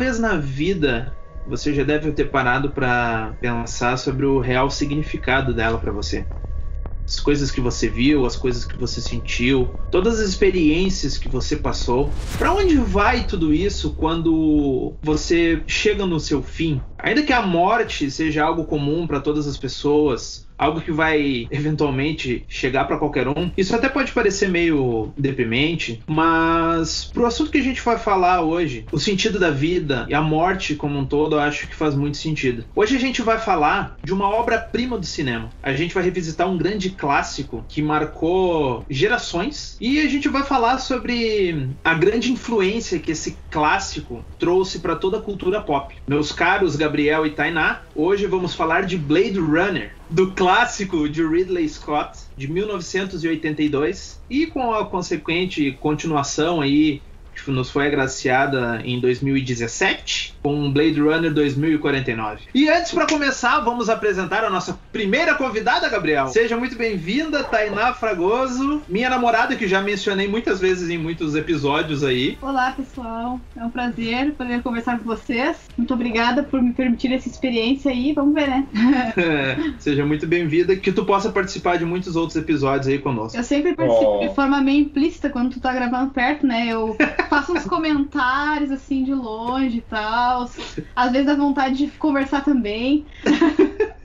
vez na vida você já deve ter parado para pensar sobre o real significado dela para você? as coisas que você viu, as coisas que você sentiu, todas as experiências que você passou. Para onde vai tudo isso quando você chega no seu fim? Ainda que a morte seja algo comum para todas as pessoas, algo que vai eventualmente chegar para qualquer um. Isso até pode parecer meio deprimente, mas pro assunto que a gente vai falar hoje, o sentido da vida e a morte como um todo, eu acho que faz muito sentido. Hoje a gente vai falar de uma obra-prima do cinema. A gente vai revisitar um grande clássico que marcou gerações e a gente vai falar sobre a grande influência que esse clássico trouxe para toda a cultura pop. Meus caros e Tainá, hoje vamos falar de Blade Runner, do clássico de Ridley Scott de 1982 e com a consequente continuação aí que nos foi agraciada em 2017 com Blade Runner 2049. E antes para começar, vamos apresentar a nossa primeira convidada, Gabriel. Seja muito bem-vinda, Tainá Fragoso, minha namorada que já mencionei muitas vezes em muitos episódios aí. Olá, pessoal. É um prazer poder conversar com vocês. Muito obrigada por me permitir essa experiência aí. Vamos ver, né? Seja muito bem-vinda, que tu possa participar de muitos outros episódios aí conosco. Eu sempre participo oh. de forma meio implícita quando tu tá gravando perto, né? Eu faço uns comentários assim de longe e tal. Às vezes dá vontade de conversar também.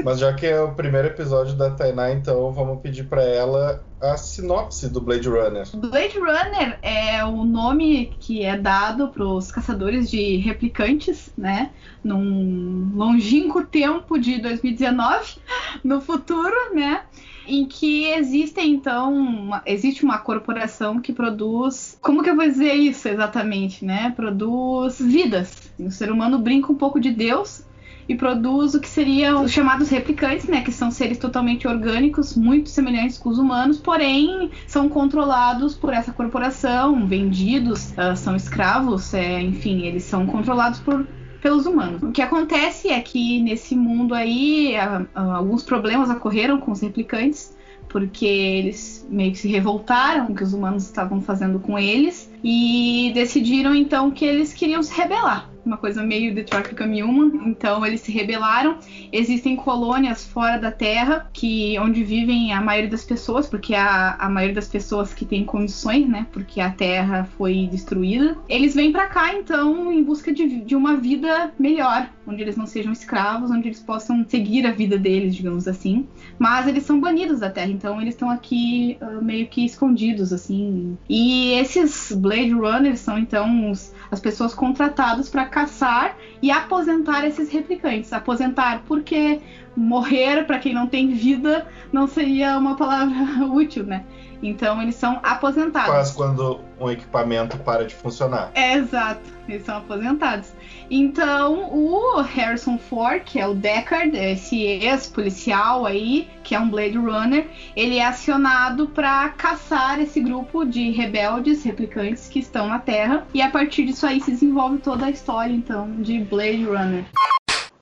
Mas já que é o primeiro episódio da Tainá, então vamos pedir para ela a sinopse do Blade Runner. Blade Runner é o nome que é dado para os caçadores de replicantes, né? Num longínquo tempo de 2019, no futuro, né? Em que existe então uma, existe uma corporação que produz como que eu vou dizer isso exatamente né? Produz vidas. O ser humano brinca um pouco de Deus e produz o que seriam os chamados replicantes, né, que são seres totalmente orgânicos, muito semelhantes com os humanos, porém são controlados por essa corporação, vendidos, uh, são escravos, é, enfim, eles são controlados por pelos humanos. O que acontece é que nesse mundo aí alguns problemas ocorreram com os replicantes, porque eles meio que se revoltaram com o que os humanos estavam fazendo com eles e decidiram então que eles queriam se rebelar uma coisa meio Detroit Become Human. Então eles se rebelaram. Existem colônias fora da Terra, que onde vivem a maioria das pessoas, porque a, a maioria das pessoas que tem condições, né? Porque a Terra foi destruída. Eles vêm para cá então em busca de, de uma vida melhor, onde eles não sejam escravos, onde eles possam seguir a vida deles, digamos assim. Mas eles são banidos da Terra, então eles estão aqui uh, meio que escondidos, assim. E esses Blade Runners são então os, as pessoas contratadas para caçar e aposentar esses replicantes. Aposentar porque morrer para quem não tem vida não seria uma palavra útil, né? Então eles são aposentados. Quase quando um equipamento para de funcionar. É, exato, eles são aposentados. Então o Harrison Ford, que é o Deckard, esse ex-policial aí, que é um Blade Runner, ele é acionado para caçar esse grupo de rebeldes, replicantes que estão na Terra. E a partir disso aí se desenvolve toda a história então de Blade Runner.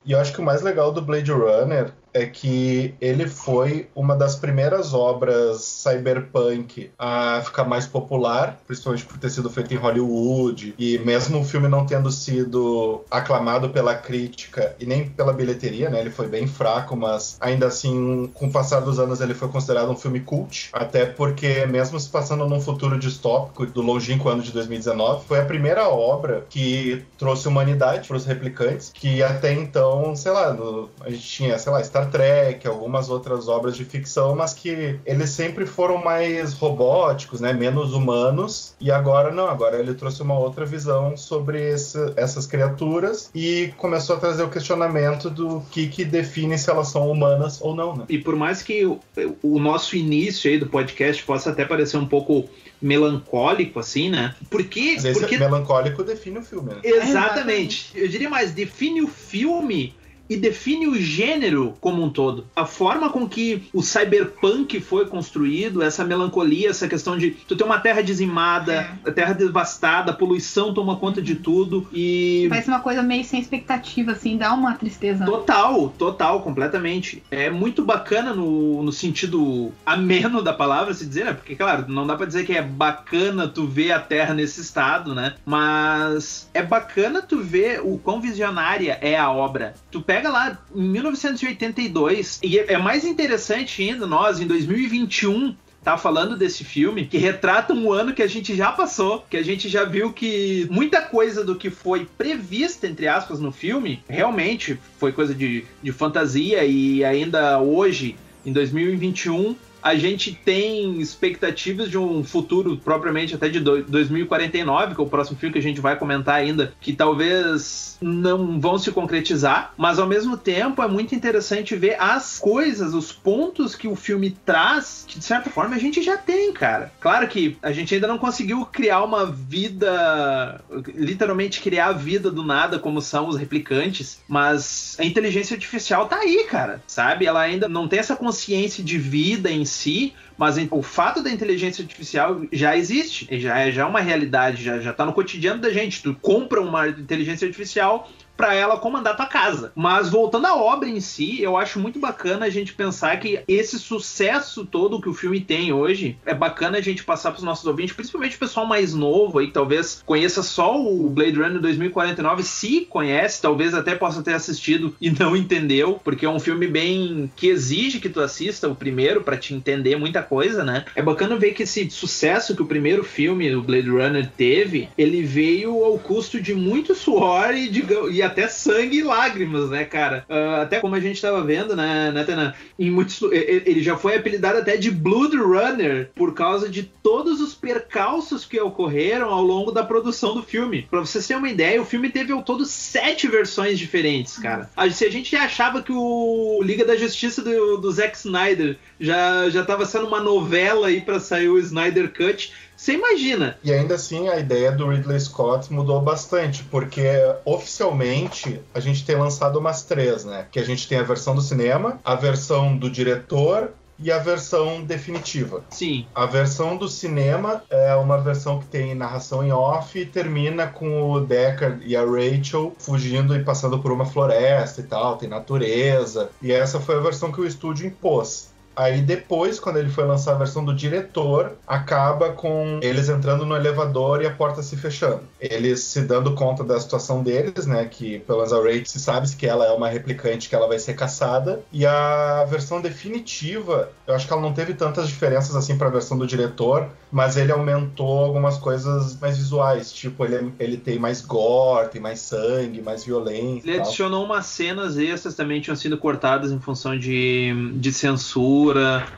E eu acho que o mais legal do Blade Runner é que ele foi uma das primeiras obras cyberpunk a ficar mais popular, principalmente por ter sido feito em Hollywood, e mesmo o filme não tendo sido aclamado pela crítica e nem pela bilheteria, né? Ele foi bem fraco, mas ainda assim, com o passar dos anos, ele foi considerado um filme cult, até porque, mesmo se passando num futuro distópico do longínquo ano de 2019, foi a primeira obra que trouxe humanidade para os replicantes, que até então, sei lá, no, a gente tinha, sei lá, Star Star Trek, algumas outras obras de ficção, mas que eles sempre foram mais robóticos, né, menos humanos. E agora não, agora ele trouxe uma outra visão sobre esse, essas criaturas e começou a trazer o questionamento do que, que define se elas são humanas ou não. Né? E por mais que o, o nosso início aí do podcast possa até parecer um pouco melancólico, assim, né? Porque. Porque porque... melancólico define o filme, né? Exatamente. Eu diria mais, define o filme e define o gênero como um todo. A forma com que o cyberpunk foi construído, essa melancolia, essa questão de tu ter uma terra dizimada, É. a terra devastada, a poluição toma conta de tudo e Parece uma coisa meio sem expectativa, assim, dá uma tristeza. Total, total, completamente. É muito bacana no, no sentido ameno da palavra, se dizer, né? Porque, claro, não dá pra dizer que é bacana tu ver a Terra nesse estado, né? Mas é bacana tu ver o quão visionária é a obra. Tu pega lá em 1982, e é é mais interessante ainda, nós, em 2021, tá falando desse filme que retrata um ano que a gente já passou, que a gente já viu que muita coisa do que foi prevista, entre aspas, no filme, realmente foi coisa de, de fantasia e ainda hoje, em 2021, a gente tem expectativas de um futuro propriamente até de do- 2049, que é o próximo filme que a gente vai comentar ainda, que talvez não vão se concretizar, mas ao mesmo tempo é muito interessante ver as coisas, os pontos que o filme traz, que de certa forma a gente já tem, cara. Claro que a gente ainda não conseguiu criar uma vida, literalmente criar a vida do nada como são os replicantes, mas a inteligência artificial tá aí, cara, sabe? Ela ainda não tem essa consciência de vida em si, mas o fato da inteligência artificial já existe, já é já é uma realidade, já, já tá no cotidiano da gente. Tu compra uma inteligência artificial para ela comandar tua casa. Mas voltando à obra em si, eu acho muito bacana a gente pensar que esse sucesso todo que o filme tem hoje é bacana a gente passar para os nossos ouvintes, principalmente o pessoal mais novo aí, que talvez conheça só o Blade Runner 2049, se conhece, talvez até possa ter assistido e não entendeu, porque é um filme bem que exige que tu assista o primeiro para te entender muita coisa, né? É bacana ver que esse sucesso que o primeiro filme, o Blade Runner, teve, ele veio ao custo de muito suor e, de, e até sangue e lágrimas, né, cara? Uh, até como a gente tava vendo, né, né Tana? Em muitos, ele já foi apelidado até de Blood Runner por causa de todos os percalços que ocorreram ao longo da produção do filme. Pra vocês terem uma ideia, o filme teve ao todo sete versões diferentes, cara. Se a gente já achava que o Liga da Justiça do, do Zack Snyder já, já tava sendo uma novela aí pra sair o Snyder Cut, você imagina. E ainda assim, a ideia do Ridley Scott mudou bastante, porque oficialmente a gente tem lançado umas três, né? Que a gente tem a versão do cinema, a versão do diretor e a versão definitiva. Sim. A versão do cinema é uma versão que tem narração em off e termina com o Deckard e a Rachel fugindo e passando por uma floresta e tal, tem natureza. E essa foi a versão que o estúdio impôs. Aí depois, quando ele foi lançar a versão do diretor, acaba com eles entrando no elevador e a porta se fechando. Eles se dando conta da situação deles, né? Que pelo menos a Rachel se sabe que ela é uma replicante que ela vai ser caçada. E a versão definitiva, eu acho que ela não teve tantas diferenças assim para a versão do diretor, mas ele aumentou algumas coisas mais visuais. Tipo, ele, ele tem mais gore, tem mais sangue, mais violência. Ele adicionou umas cenas extras também tinham sido cortadas em função de, de censura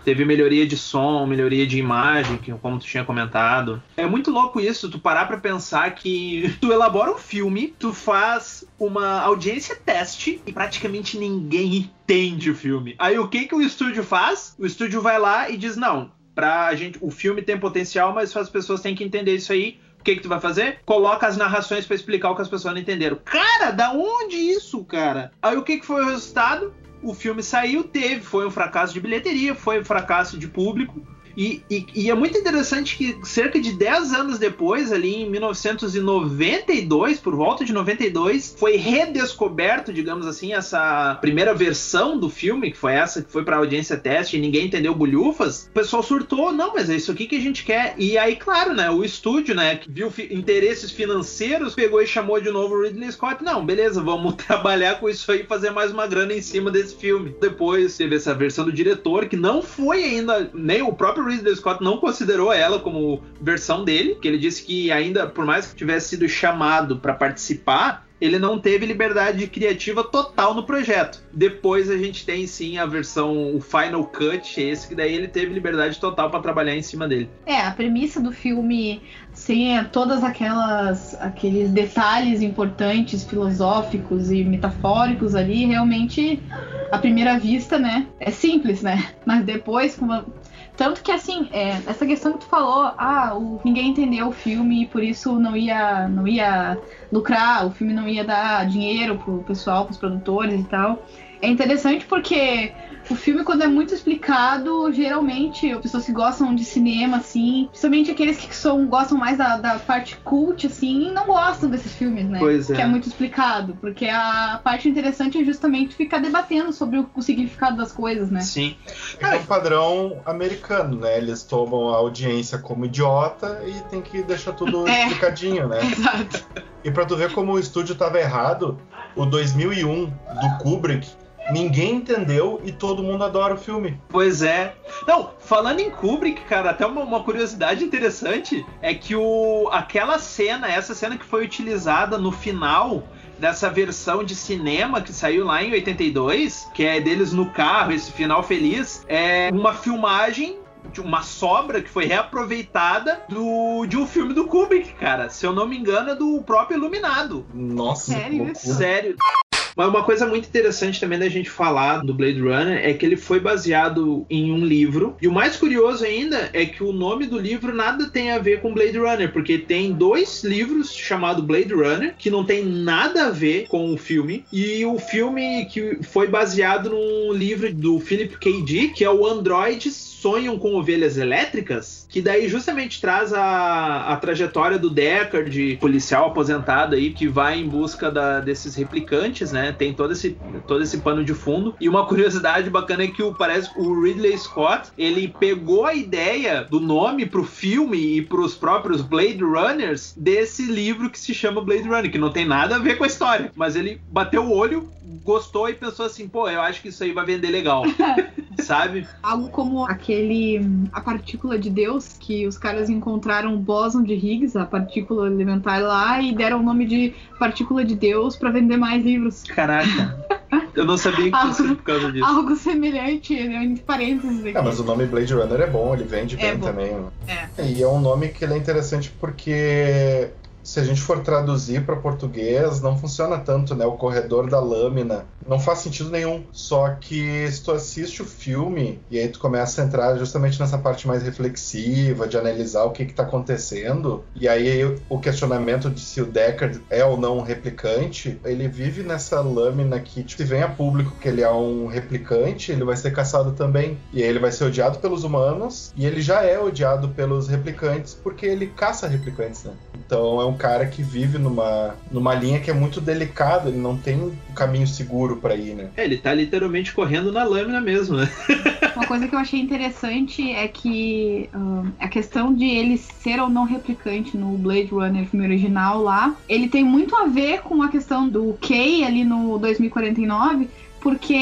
teve melhoria de som, melhoria de imagem, que, como tu tinha comentado. É muito louco isso, tu parar pra pensar que tu elabora um filme, tu faz uma audiência teste e praticamente ninguém entende o filme. Aí o que, que o estúdio faz? O estúdio vai lá e diz: não, pra gente, o filme tem potencial, mas as pessoas têm que entender isso aí. O que, que tu vai fazer? Coloca as narrações para explicar o que as pessoas não entenderam. Cara, da onde isso, cara? Aí o que, que foi o resultado? O filme saiu, teve, foi um fracasso de bilheteria, foi um fracasso de público. E, e, e, é muito interessante que cerca de 10 anos depois, ali em 1992, por volta de 92, foi redescoberto, digamos assim, essa primeira versão do filme, que foi essa que foi para audiência teste e ninguém entendeu bulhufas. O pessoal surtou, não, mas é isso aqui que a gente quer. E aí, claro, né, o estúdio, né, que viu fi interesses financeiros, pegou e chamou de novo o Ridley Scott. Não, beleza, vamos trabalhar com isso aí e fazer mais uma grana em cima desse filme. Depois teve essa versão do diretor, que não foi ainda, nem o próprio Ridley Scott não considerou ela como versão dele, que ele disse que ainda, por mais que tivesse sido chamado para participar, ele não teve liberdade criativa total no projeto. Depois a gente tem sim a versão, o Final Cut, esse que daí ele teve liberdade total para trabalhar em cima dele. É, a premissa do filme sem todas aquelas aqueles detalhes importantes filosóficos e metafóricos ali, realmente à primeira vista, né, é simples, né? Mas depois Tanto que, assim, é, essa questão que tu falou, ah, o, ninguém entendeu o filme e por isso não ia, não ia lucrar, o filme não ia dar dinheiro pro pessoal, pros produtores e tal. É interessante porque o filme, quando é muito explicado, geralmente as pessoas que gostam de cinema, assim, principalmente aqueles que são, gostam mais da, da parte cult, assim, não gostam desses filmes, né? Pois é. Que é muito explicado. Porque a parte interessante é justamente ficar debatendo sobre o, o significado das coisas, né? Sim. É um padrão americano, né? Eles tomam a audiência como idiota e tem que deixar tudo É. explicadinho, né? Exato. E pra tu ver como o estúdio tava errado, o 2001 do Kubrick, ninguém entendeu e todo mundo adora o filme. Pois é. Não, falando em Kubrick, cara, até uma, uma curiosidade interessante é que o, aquela cena, essa cena que foi utilizada no final dessa versão de cinema que saiu lá em 82, que é deles no carro, esse final feliz, é uma filmagem de uma sobra que foi reaproveitada do, de um filme do Kubrick, cara. Se eu não me engano, é do próprio Iluminado. Nossa, Sério. Sério. Mas uma coisa muito interessante também da gente falar do Blade Runner é que ele foi baseado em um livro. E o mais curioso ainda é que o nome do livro nada tem a ver com Blade Runner, porque tem dois livros chamados Blade Runner que não tem nada a ver com o filme. E o filme que foi baseado num livro do Philip K. Dick, que é o Androids Sonham com Ovelhas Elétricas, que daí justamente traz a, a trajetória do Deckard, policial aposentado aí, que vai em busca da- desses replicantes, né? Tem todo esse, todo esse pano de fundo. E uma curiosidade bacana é que o, parece que o Ridley Scott, ele pegou a ideia do nome pro filme e pros próprios Blade Runners desse livro que se chama Blade Runner, que não tem nada a ver com a história. Mas ele bateu o olho, gostou e pensou assim, pô, eu acho que isso aí vai vender legal. Sabe? Algo como aquele. A partícula de Deus, que os caras encontraram o bóson de Higgs, a partícula elementar lá, e deram o nome de partícula de Deus pra vender mais livros. Caraca. Eu não sabia que sido por causa disso. Algo semelhante, né, entre parênteses aqui. É, mas o nome Blade Runner é bom, ele vende É bem bom. também. né? E é um nome que ele é interessante porque se a gente for traduzir para português, não funciona tanto, né? O corredor da lâmina não faz sentido nenhum. Só que se tu assiste o filme e aí tu começa a entrar justamente nessa parte mais reflexiva, de analisar o que que tá acontecendo, e aí o questionamento de se o Deckard é ou não um replicante, ele vive nessa lâmina que, tipo, se vem a público que ele é um replicante, ele vai ser caçado também. E aí ele vai ser odiado pelos humanos, e ele já é odiado pelos replicantes, porque ele caça replicantes, né? Então é um cara que vive numa, numa linha que é muito delicada, ele não tem um caminho seguro pra ir, né? É, ele tá literalmente correndo na lâmina mesmo, né? Uma coisa que eu achei interessante é que ahn, a questão de ele ser ou não replicante no Blade Runner filme original lá, ele tem muito a ver com a questão do Kay ali no 2049. Porque,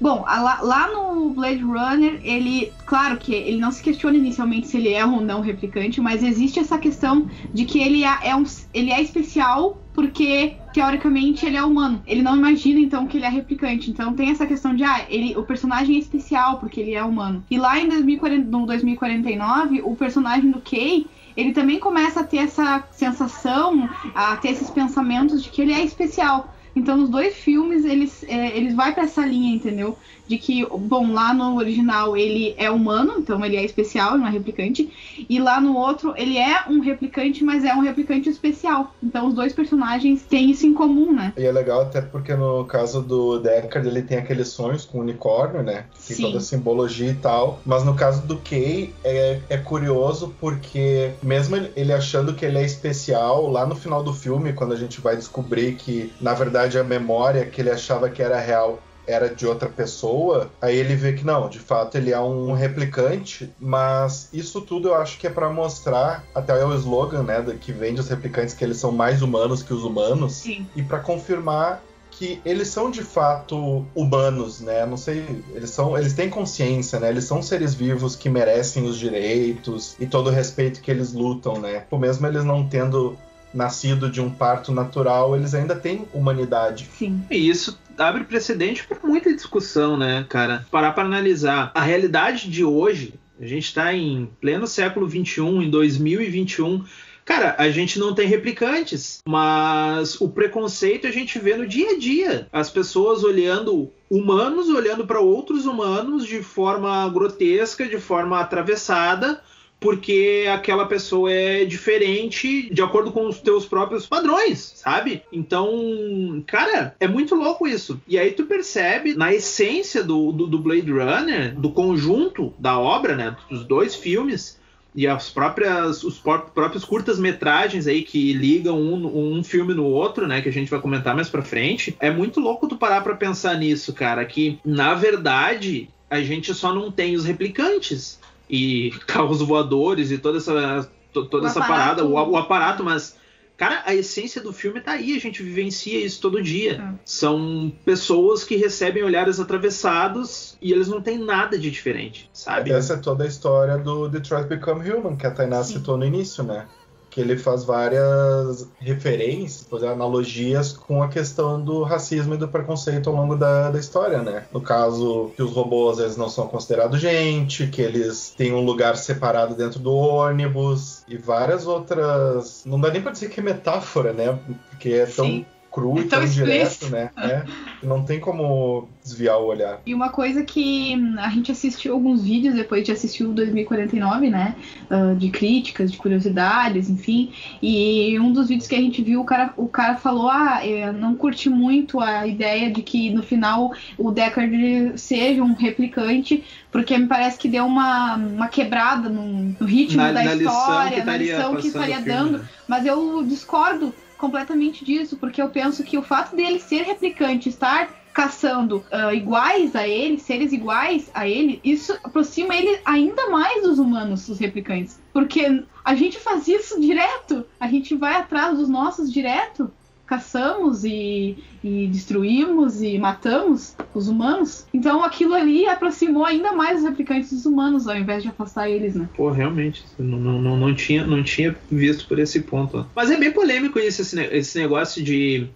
bom, lá, lá no Blade Runner, ele, claro que ele não se questiona inicialmente se ele é ou não replicante, mas existe essa questão de que ele é, é um, ele é especial porque teoricamente ele é humano. Ele não imagina então que ele é replicante. Então tem essa questão de ah, ele, o personagem é especial porque ele é humano. E lá em 2040, no 2049, o personagem do Kay ele também começa a ter essa sensação, a ter esses pensamentos de que ele é especial. Então, nos dois filmes, eles, é, eles vai para essa linha, entendeu? De que, bom, lá no original ele é humano, então ele é especial, não é replicante. E lá no outro, ele é um replicante, mas é um replicante especial. Então, os dois personagens têm isso em comum, né? E é legal até porque no caso do Deckard ele tem aqueles sonhos com o unicórnio, né? Tem Sim. toda a simbologia e tal. Mas no caso do Kay é, é curioso porque mesmo ele achando que ele é especial, lá no final do filme, quando a gente vai descobrir que na verdade a memória que ele achava que era real era de outra pessoa, aí ele vê que não, de fato ele é um replicante, mas isso tudo eu acho que é pra mostrar, até é o slogan, né, que vende os replicantes que eles são mais humanos que os humanos Sim. e para confirmar que eles são de fato humanos, né? Não sei, eles são, eles têm consciência, né? Eles são seres vivos que merecem os direitos e todo o respeito que eles lutam, né? Por mesmo eles não tendo nascido de um parto natural, eles ainda têm humanidade. Sim. E isso abre precedente para muita discussão, né, cara? Parar para analisar a realidade de hoje. A gente está em pleno século XXI, em 2021. Cara, a gente não tem replicantes, mas o preconceito a gente vê no dia a dia. As pessoas olhando humanos, olhando para outros humanos de forma grotesca, de forma atravessada, porque aquela pessoa é diferente de acordo com os teus próprios padrões, sabe? Então, cara, é muito louco isso. E aí tu percebe na essência do, do, do Blade Runner, do conjunto da obra, né, dos dois filmes, e as próprias os próprios curtas metragens aí que ligam um, um filme no outro, né, que a gente vai comentar mais para frente, é muito louco tu parar para pensar nisso, cara, que na verdade a gente só não tem os replicantes e carros voadores e toda essa toda essa aparato. parada, o, o aparato, mas Cara, a essência do filme tá aí, a gente vivencia isso todo dia. É. São pessoas que recebem olhares atravessados e eles não têm nada de diferente, sabe? Essa é toda a história do Detroit Become Human, que a Tainá citou no início, né? Que ele faz várias referências, analogias com a questão do racismo e do preconceito ao longo da, da história, né? No caso, que os robôs eles não são considerados gente, que eles têm um lugar separado dentro do ônibus e várias outras. Não dá nem pra dizer que é metáfora, né? Porque é tão. Sim cru é e tão, direto, né? É, não tem como desviar o olhar. E uma coisa que a gente assistiu alguns vídeos depois de assistir o 2049, né? Uh, de críticas, de curiosidades, enfim. E um dos vídeos que a gente viu, o cara, o cara falou: Ah, eu não curti muito a ideia de que no final o Deckard seja um replicante, porque me parece que deu uma, uma quebrada no, no ritmo na, da na história, na lição que estaria dando. Né? Mas eu discordo completamente disso, porque eu penso que o fato dele ser replicante, estar caçando uh, iguais a ele, seres iguais a ele, isso aproxima ele ainda mais dos humanos, dos replicantes. Porque a gente faz isso direto, a gente vai atrás dos nossos direto caçamos e, e, destruímos e matamos os humanos. Então aquilo ali aproximou ainda mais os replicantes dos humanos, ao invés de afastar eles, né? Pô, realmente, não, não, não, tinha, não tinha visto por esse ponto. Mas é bem polêmico isso, esse, esse negócio de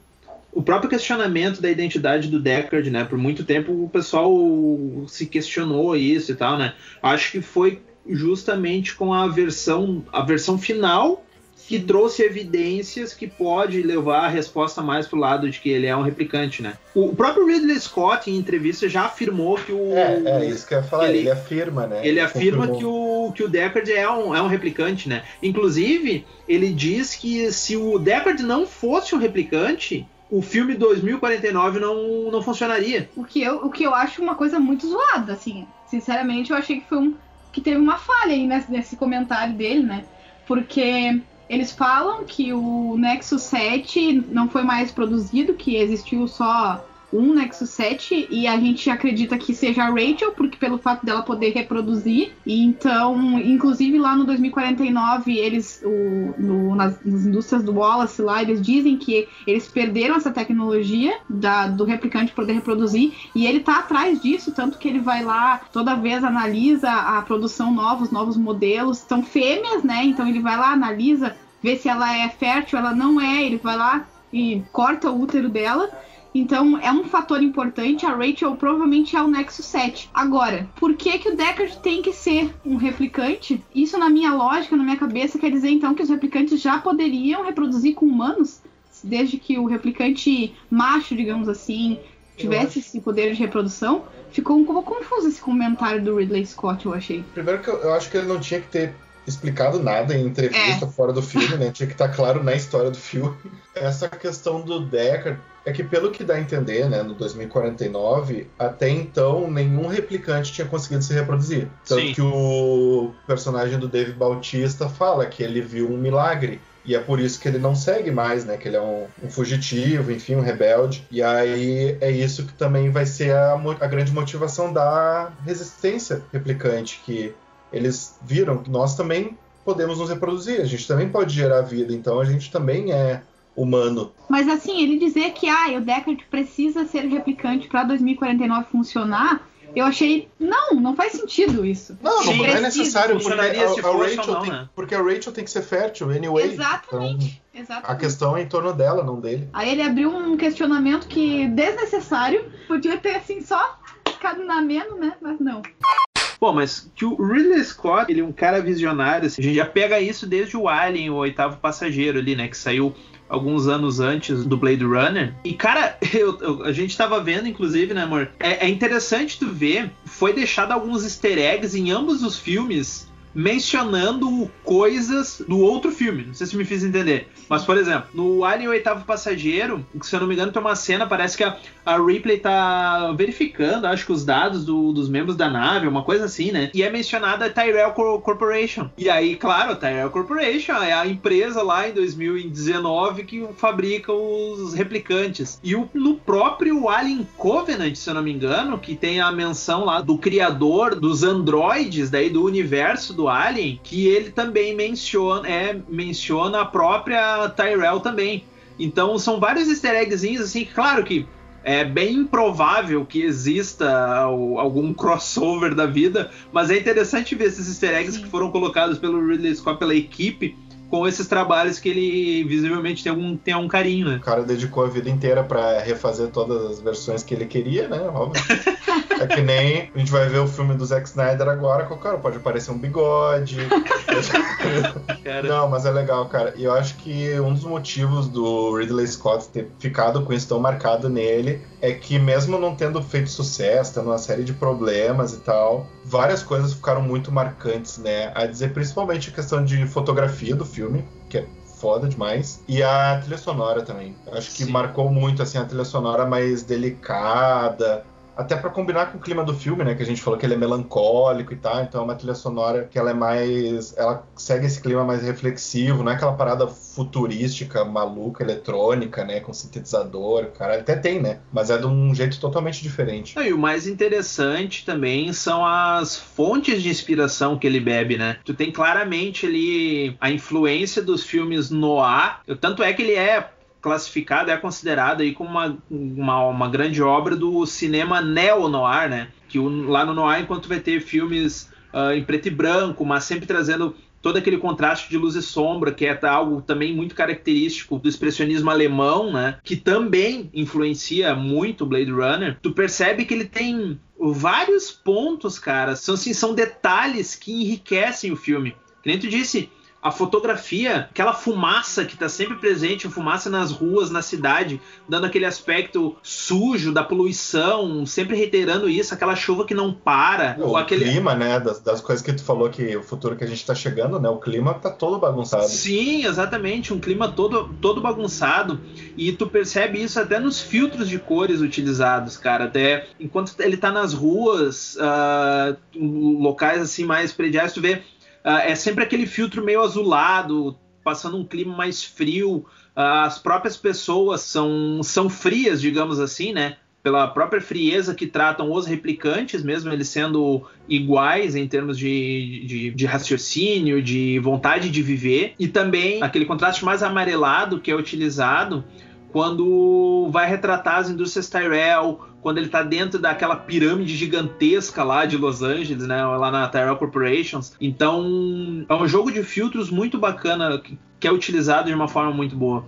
o próprio questionamento da identidade do Deckard, né? Por muito tempo o pessoal se questionou isso e tal, né? Acho que foi justamente com a versão a versão final que trouxe evidências que pode levar a resposta mais pro lado de que ele é um replicante, né? O próprio Ridley Scott, em entrevista, já afirmou que o. É, é isso que eu ia falar, ele, ele afirma, né? Ele, ele afirma que o, que o Deckard é um, é um replicante, né? Inclusive, ele diz que se o Deckard não fosse um replicante, o filme 2049 não, não funcionaria. O que, eu, o que eu acho uma coisa muito zoada, assim. Sinceramente, eu achei que foi um. que teve uma falha aí nesse, nesse comentário dele, né? Porque eles falam que o Nexus 7 não foi mais produzido, que existiu só um Nexus 7 e a gente acredita que seja a Rachel, porque pelo fato dela poder reproduzir. E então, inclusive lá no 2049, eles, o, no, nas, nas, indústrias do Wallace lá, eles dizem que eles perderam essa tecnologia da, do replicante poder reproduzir e ele tá atrás disso, tanto que ele vai lá, toda vez analisa a produção novos, novos modelos. São fêmeas, né? Então ele vai lá, analisa, vê se ela é fértil, ela não é, ele vai lá e corta o útero dela então é um fator importante. A Rachel provavelmente é o Nexus 7. Agora, por que, que o Deckard tem que ser um replicante? Isso, na minha lógica, na minha cabeça, quer dizer então que os replicantes já poderiam reproduzir com humanos? Desde que o replicante macho, digamos assim, tivesse esse poder de reprodução. Ficou um pouco confuso esse comentário do Ridley Scott, eu achei. Primeiro que eu, eu acho que ele não tinha que ter explicado nada em entrevista é. fora do filme, né? Tinha que estar claro na história do filme. Essa questão do Deckard é que, pelo que dá a entender, né, no 2049, até então nenhum replicante tinha conseguido se reproduzir. Tanto Sim. que o personagem do Dave Bautista fala que ele viu um milagre. E é por isso que ele não segue mais, né? Que ele é um, um fugitivo, enfim, um rebelde. E aí é isso que também vai ser a, a grande motivação da resistência replicante, que eles viram que nós também podemos nos reproduzir, a gente também pode gerar vida, então a gente também é humano. Mas assim, ele dizer que ah, o Deckard precisa ser replicante para 2049 funcionar, eu achei. Não, não faz sentido isso. Não, Sim, não é necessário, porque a, a Rachel não, tem, né? porque a Rachel tem que ser fértil, anyway. Exatamente. Então, Exatamente. A questão é em torno dela, não dele. Aí ele abriu um questionamento que desnecessário, podia ter assim só ficado na menos, né? Mas não. Pô, mas que o Ridley Scott, ele é um cara visionário, assim, a gente já pega isso desde o Alien, o oitavo passageiro ali, né, que saiu alguns anos antes do Blade Runner. E, cara, eu, eu, a gente tava vendo, inclusive, né, amor? É, é interessante tu ver, foi deixado alguns easter eggs em ambos os filmes mencionando coisas do outro filme. Não sei se me fiz entender. Mas, por exemplo, no Alien Oitavo Passageiro, se eu não me engano, tem uma cena, parece que a, a Ripley tá verificando, acho que os dados do, dos membros da nave, uma coisa assim, né? E é mencionada a Tyrell Corporation. E aí, claro, a Tyrell Corporation é a empresa lá em 2019 que fabrica os replicantes. E o, no próprio Alien Covenant, se eu não me engano, que tem a menção lá do criador dos androides daí do universo do Alien, que ele também menciona, é, menciona a própria Tyrell também. Então são vários easter eggzinhos, assim, claro que é bem improvável que exista algum crossover da vida, mas é interessante ver esses easter eggs Sim. que foram colocados pelo Ridley Scott, pela equipe, com esses trabalhos que ele visivelmente tem algum, tem um carinho, né? O cara dedicou a vida inteira para refazer todas as versões que ele queria, né? Óbvio. é que nem a gente vai ver o filme do Zack Snyder agora, o cara pode aparecer um bigode. Não, mas é legal, cara. E eu acho que um dos motivos do Ridley Scott ter ficado com isso tão marcado nele é que mesmo não tendo feito sucesso, tendo uma série de problemas e tal, várias coisas ficaram muito marcantes, né? A dizer principalmente a questão de fotografia do filme, que é foda demais. E a trilha sonora também. Acho que Sim. marcou muito assim a trilha sonora mais delicada, até para combinar com o clima do filme, né? Que a gente falou que ele é melancólico e tal, então é uma trilha sonora que ela é mais. Ela segue esse clima mais reflexivo, não é aquela parada futurística, maluca, eletrônica, né? Com sintetizador, cara, até tem, né? Mas é de um jeito totalmente diferente. E o mais interessante também são as fontes de inspiração que ele bebe, né? Tu tem claramente ali a influência dos filmes noir, tanto é que ele é classificado, é considerado aí como uma, uma, uma grande obra do cinema neo-noir, né? Que o, lá no noir, enquanto vai ter filmes uh, em preto e branco, mas sempre trazendo todo aquele contraste de luz e sombra, que é algo também muito característico do expressionismo alemão, né? Que também influencia muito Blade Runner. Tu percebe que ele tem vários pontos, cara. São, assim, são detalhes que enriquecem o filme. Que nem tu disse, a fotografia, aquela fumaça que está sempre presente, fumaça nas ruas, na cidade, dando aquele aspecto sujo da poluição, sempre reiterando isso, aquela chuva que não para. O aquele... clima, né, das, das, coisas que tu falou que o futuro que a gente está chegando, né, o clima tá todo bagunçado. Sim, exatamente, um clima todo, todo bagunçado, e tu percebe isso até nos filtros de cores utilizados, cara, até enquanto ele está nas ruas, uh, locais assim mais prediais, tu vê é sempre aquele filtro meio azulado, passando um clima mais frio. Uh, as próprias pessoas são, são frias, digamos assim, né? Pela própria frieza que tratam os replicantes, mesmo eles sendo iguais em termos de, de, de, raciocínio, de vontade de viver, e também aquele contraste mais amarelado que é utilizado quando vai retratar as indústrias Tyrell, quando ele está dentro daquela pirâmide gigantesca lá de Los Angeles, né, lá na Tyrell Corporations. Então, é um jogo de filtros muito bacana que, é utilizado de uma forma muito boa.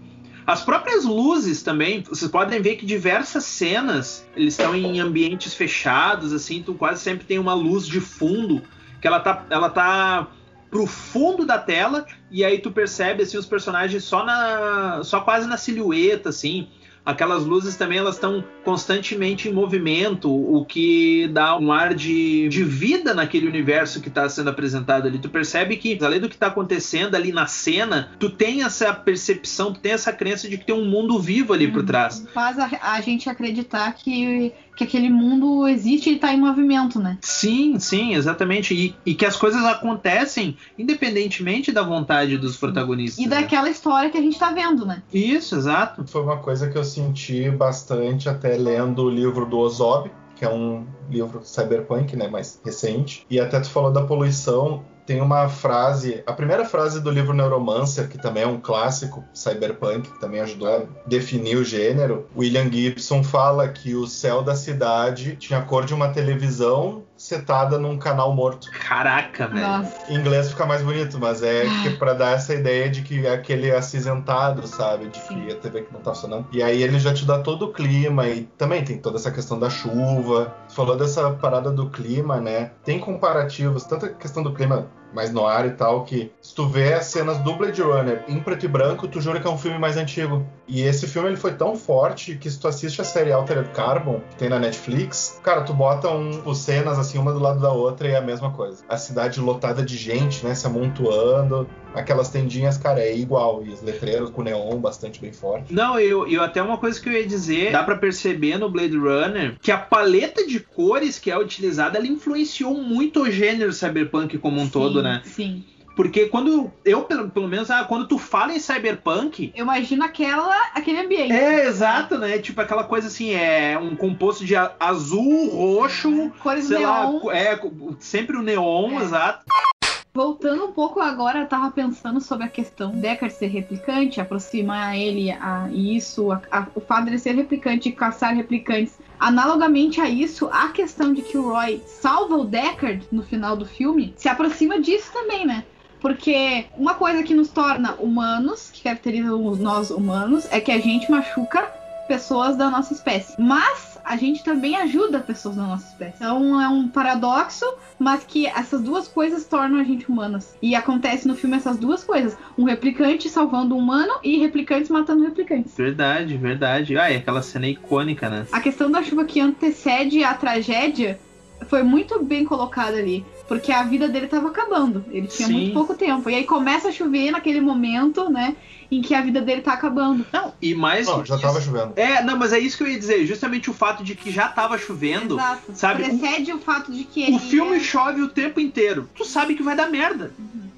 As próprias luzes também, vocês podem ver que diversas cenas, eles estão em ambientes fechados, assim, tu quase sempre tem uma luz de fundo, que ela tá, ela tá pro fundo da tela e aí tu percebe assim os personagens só na só quase na silhueta assim aquelas luzes também elas estão constantemente em movimento, o que dá um ar de, de vida naquele universo que está sendo apresentado ali. Tu percebe que, além do que está acontecendo ali na cena, tu tem essa percepção, tu tem essa crença de que tem um mundo vivo ali por uhum. trás. Faz a, a gente acreditar que que aquele mundo existe e está em movimento, né? Sim, sim, exatamente. E, e, que as coisas acontecem independentemente da vontade dos protagonistas. E né? daquela história que a gente está vendo, né? Isso, exato. Foi uma coisa que eu senti bastante até lendo o livro do Ozob, que é um livro cyberpunk, né, mais recente. E até tu falou da poluição tem uma frase, a primeira frase do livro Neuromancer, que também é um clássico cyberpunk, que também ajudou a definir o gênero. William Gibson fala que o céu da cidade tinha a cor de uma televisão setada num canal morto. Caraca, velho. Nossa. Em inglês fica mais bonito, mas é que pra dar essa ideia de que é aquele acinzentado, sabe? De Sim. que a TV que não tá funcionando. E aí ele já te dá todo o clima e também tem toda essa questão da chuva. Falou dessa parada do clima, né? Tem comparativos, tanto a questão do clima mais no ar e tal, que se tu vê as cenas do Blade Runner em preto e branco, tu jura que é um filme mais antigo. E esse filme ele foi tão forte que se tu assiste a série Altered Carbon, que tem na Netflix, cara, tu bota um, os cenas assim, uma do lado da outra e é a mesma coisa. A cidade lotada de gente, né, se amontoando, aquelas tendinhas, cara, é igual. E os letreiros com neon bastante bem forte. Não, eu, eu até uma coisa que eu ia dizer, dá pra perceber no Blade Runner que a paleta de cores que é utilizada, ela influenciou muito o gênero cyberpunk como um Sim, todo, né? Sim. Porque quando eu, pelo, pelo menos, ah, quando tu fala em cyberpunk, Eu imagino aquela, aquele ambiente. é exato, né? Tipo aquela coisa assim, é um composto de azul, roxo, Cores sei neon. lá, é sempre o neon, É. exato. Voltando um pouco agora, eu tava pensando sobre a questão Deckard ser replicante, aproximar ele a isso, a- a- o fato dele ser replicante e caçar replicantes. Analogamente a isso, a questão de que o Roy salva o Deckard no final do filme se aproxima disso também, né? Porque uma coisa que nos torna humanos, que caracteriza nós humanos, é que a gente machuca pessoas da nossa espécie. Mas a gente também ajuda pessoas da nossa espécie. Então é um paradoxo, mas que essas duas coisas tornam a gente humanas. E acontece no filme essas duas coisas: um replicante salvando um humano e replicantes matando replicantes. Verdade, verdade. Ah, e aquela cena icônica, né? A questão da chuva que antecede a tragédia foi muito bem colocada ali. Porque a vida dele tava acabando. Ele tinha Sim. muito pouco tempo. E aí começa a chover naquele momento, né? Em que a vida dele tá acabando. Não, e mais. Não, já isso- tava chovendo. É, não, mas é isso que eu ia dizer. Justamente o fato de que já tava chovendo. Exato. sabe, Precede o fato de que. O filme é- chove o tempo inteiro. Tu sabe que vai dar merda.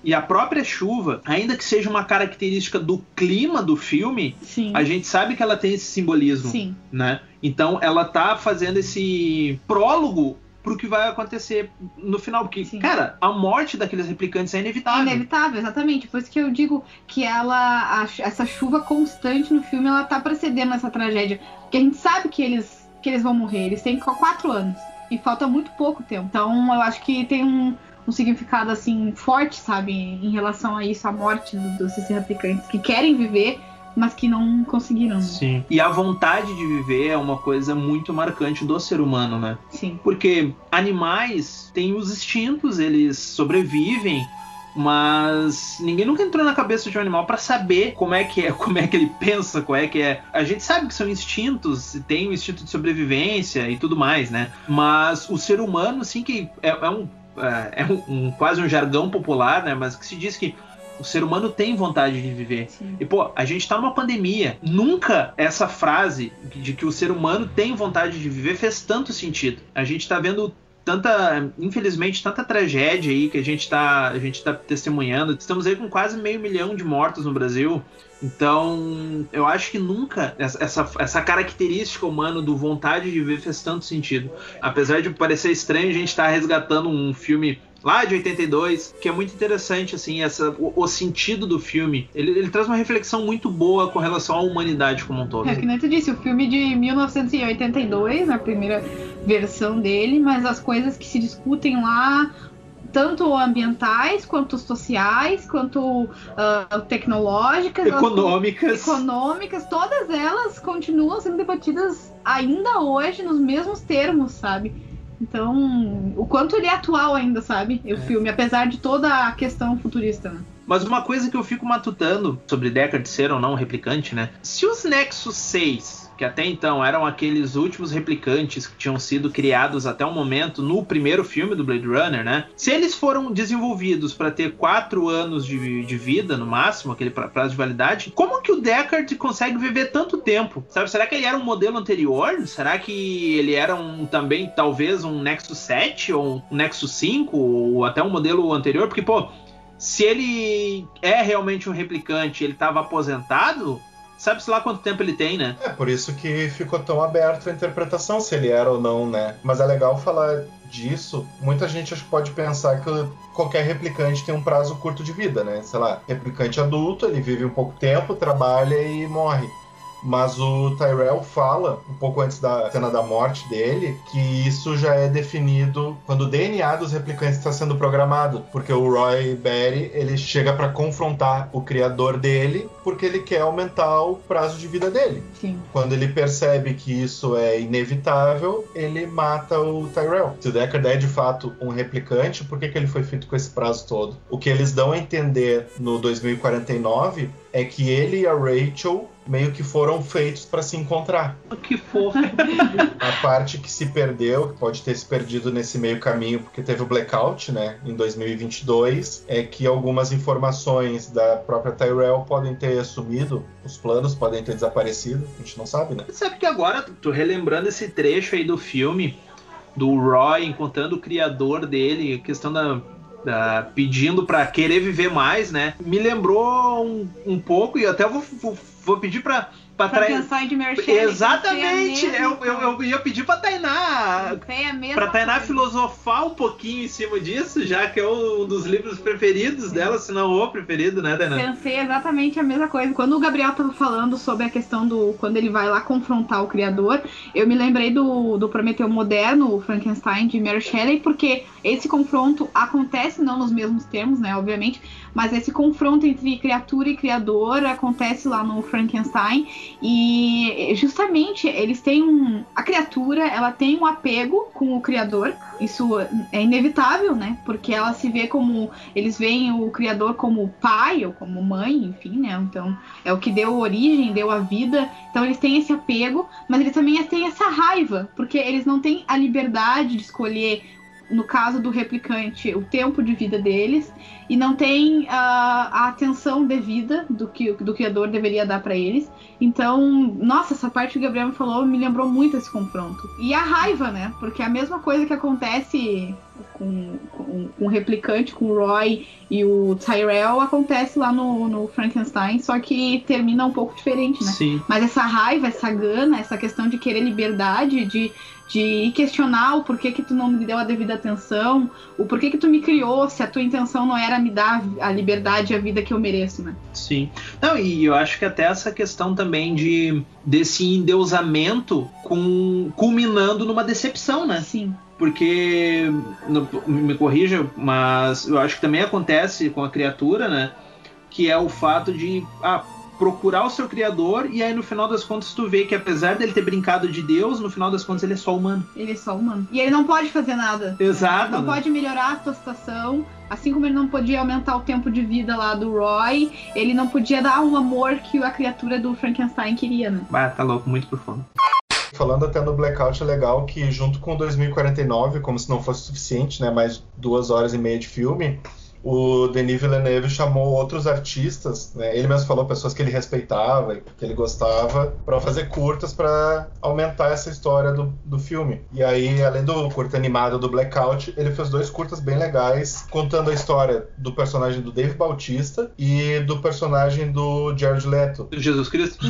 E a própria chuva, ainda que seja uma característica do clima do filme, Sim. a gente sabe que ela tem esse simbolismo, Sim. né? Então ela tá fazendo esse prólogo pro que vai acontecer no final, porque Sim. cara, a morte daqueles replicantes é É inevitável. inevitável, exatamente. Por isso que eu digo que ela, a essa chuva constante no filme, ela tá precedendo essa tragédia. Porque a gente sabe que eles, que eles vão morrer. Eles têm qu- quatro anos. E falta muito pouco tempo. Então eu acho que tem um, um significado assim forte, sabe, em relação a isso, a morte do- dos replicantes que querem viver, mas que não conseguiram. Sim. E a vontade de viver é uma coisa muito marcante do ser humano, né? Sim. Porque animais têm os instintos, eles sobrevivem, mas ninguém nunca entrou na cabeça de um animal para saber como é que é, como é que ele pensa, qual é que é. A gente sabe que são instintos, tem o instinto de sobrevivência e tudo mais, né? Mas o ser humano, assim, que é, é um, é, é um- um- quase um jargão popular, né? Mas que se diz que o ser humano tem vontade de viver. Sim. E, pô, a gente tá numa pandemia. Nunca essa frase de que o ser humano tem vontade de viver fez tanto sentido. A gente tá vendo tanta, infelizmente, tanta tragédia aí que a gente tá, a gente tá testemunhando. Estamos aí com quase meio milhão de mortos no Brasil. Então, eu acho que nunca essa, essa, essa característica humana do vontade de viver fez tanto sentido. Apesar de parecer estranho, a gente tá resgatando um filme lá de 82, que é muito interessante, assim, essa, o, o sentido do filme. Ele, ele traz uma reflexão muito boa com relação à humanidade como um todo. É que nem tu disse, o filme de 1982, a primeira versão dele, mas as coisas que se discutem lá, tanto ambientais, quanto sociais, quanto ah, tecnológicas, Econômicas. econômicas, todas elas continuam sendo debatidas ainda hoje nos mesmos termos, sabe? Então, o quanto ele é atual ainda, sabe? O É. filme, apesar de toda a questão futurista, né? Mas uma coisa que eu fico matutando sobre Deckard ser ou não um replicante, né? Se os Nexus 6, que até então eram aqueles últimos replicantes que tinham sido criados até o momento no primeiro filme do Blade Runner, né? Se eles foram desenvolvidos para ter quatro anos de, de vida no máximo, aquele pra- prazo de validade, como que o Deckard consegue viver tanto tempo? Sabe? Será que ele era um modelo anterior? Será que ele era um também talvez um Nexus 7 ou um Nexus 5 ou até um modelo anterior? Porque pô, se ele é realmente um replicante, ele estava aposentado, sabe-se lá quanto tempo ele tem, né? É por isso que ficou tão aberto a interpretação se ele era ou não, né? Mas é legal falar disso. Muita gente acho que pode pensar que qualquer replicante tem um prazo curto de vida, né? Sei lá, replicante adulto, ele vive um pouco tempo, trabalha e morre. Mas o Tyrell fala, um pouco antes da cena da morte dele, que isso já é definido quando o DNA dos replicantes está sendo programado, porque o Roy Berry ele chega para confrontar o criador dele, porque ele quer aumentar o prazo de vida dele. Sim. Quando ele percebe que isso é inevitável, ele mata o Tyrell. Se o Deckard é de fato um replicante, por que, que ele foi feito com esse prazo todo? O que eles dão a entender no 2049 é que ele e a Rachel meio que foram feitos para se encontrar. Que fofo. A parte que se perdeu, que pode ter se perdido nesse meio caminho, porque teve o blackout, né, em 2022, é que algumas informações da própria Tyrell podem ter sumido, os planos podem ter desaparecido, a gente não sabe, né? Sabe que agora, tô relembrando esse trecho aí do filme, do Roy encontrando o criador dele, a questão da Uh, pedindo para querer viver mais, né? Me lembrou um, um pouco, e até vou, vou, vou pedir para Pra, pra pensar em Merchant, Exatamente! Eu, eu, eu, ia pedir pra Tainá. Pra Tainá coisa. filosofar um pouquinho em cima disso, já que é um dos livros preferidos dela, se não o preferido, né, Tainá? Pensei exatamente a mesma coisa. Quando o Gabriel tava falando sobre a questão do. Quando ele vai lá confrontar o criador, eu me lembrei do, do Prometeu Moderno, o Frankenstein de Mary Shelley, porque esse confronto acontece, não nos mesmos termos, né, obviamente, mas esse confronto entre criatura e criador acontece lá no Frankenstein. E justamente eles têm um. A criatura ela tem um apego com o criador. Isso é inevitável, né? Porque ela se vê como. Eles veem o criador como pai ou como mãe, enfim, né? Então é o que deu origem, deu a vida. Então eles têm esse apego, mas eles também têm essa raiva, porque eles não têm a liberdade de escolher no caso do replicante, o tempo de vida deles e não tem uh, a atenção devida do que do criador deveria dar para eles. Então, nossa, essa parte que o Gabriel me falou me lembrou muito esse confronto. E a raiva, né? Porque é a mesma coisa que acontece com, com, com o replicante, com o Roy e o Tyrell, acontece lá no, no Frankenstein, só que termina um pouco diferente, né? Sim. Mas essa raiva, essa gana, essa questão de querer liberdade, de de questionar o porquê que tu não me deu a devida atenção, o porquê que tu me criou, se a tua intenção não era me dar a liberdade e a vida que eu mereço, né? Sim. Não, e eu acho que até essa questão também de desse endeusamento com, culminando numa decepção, né? Sim. Porque, me corrija, mas eu acho que também acontece com a criatura, né? Que é o fato de, ah, procurar o seu criador e aí no final das contas tu vê que apesar dele ter brincado de Deus, no final das contas ele é só humano. Ele é só humano. E ele não pode fazer nada. Exato. Não né? pode melhorar a tua situação. Assim como ele não podia aumentar o tempo de vida lá do Roy, ele não podia dar um amor que a criatura do Frankenstein queria, né? Ah, tá louco, muito profundo. Falando até no Blackout, é legal que junto com 2049, como se não fosse suficiente, né, mais duas horas e meia de filme, o Denis Villeneuve chamou outros artistas, né? ele mesmo falou pessoas que ele respeitava e que ele gostava, para fazer curtas para aumentar essa história do, do filme. E aí, além do curto animado do Blackout, ele fez dois curtas bem legais, contando a história do personagem do Dave Bautista e do personagem do Jared Leto. Jesus Cristo.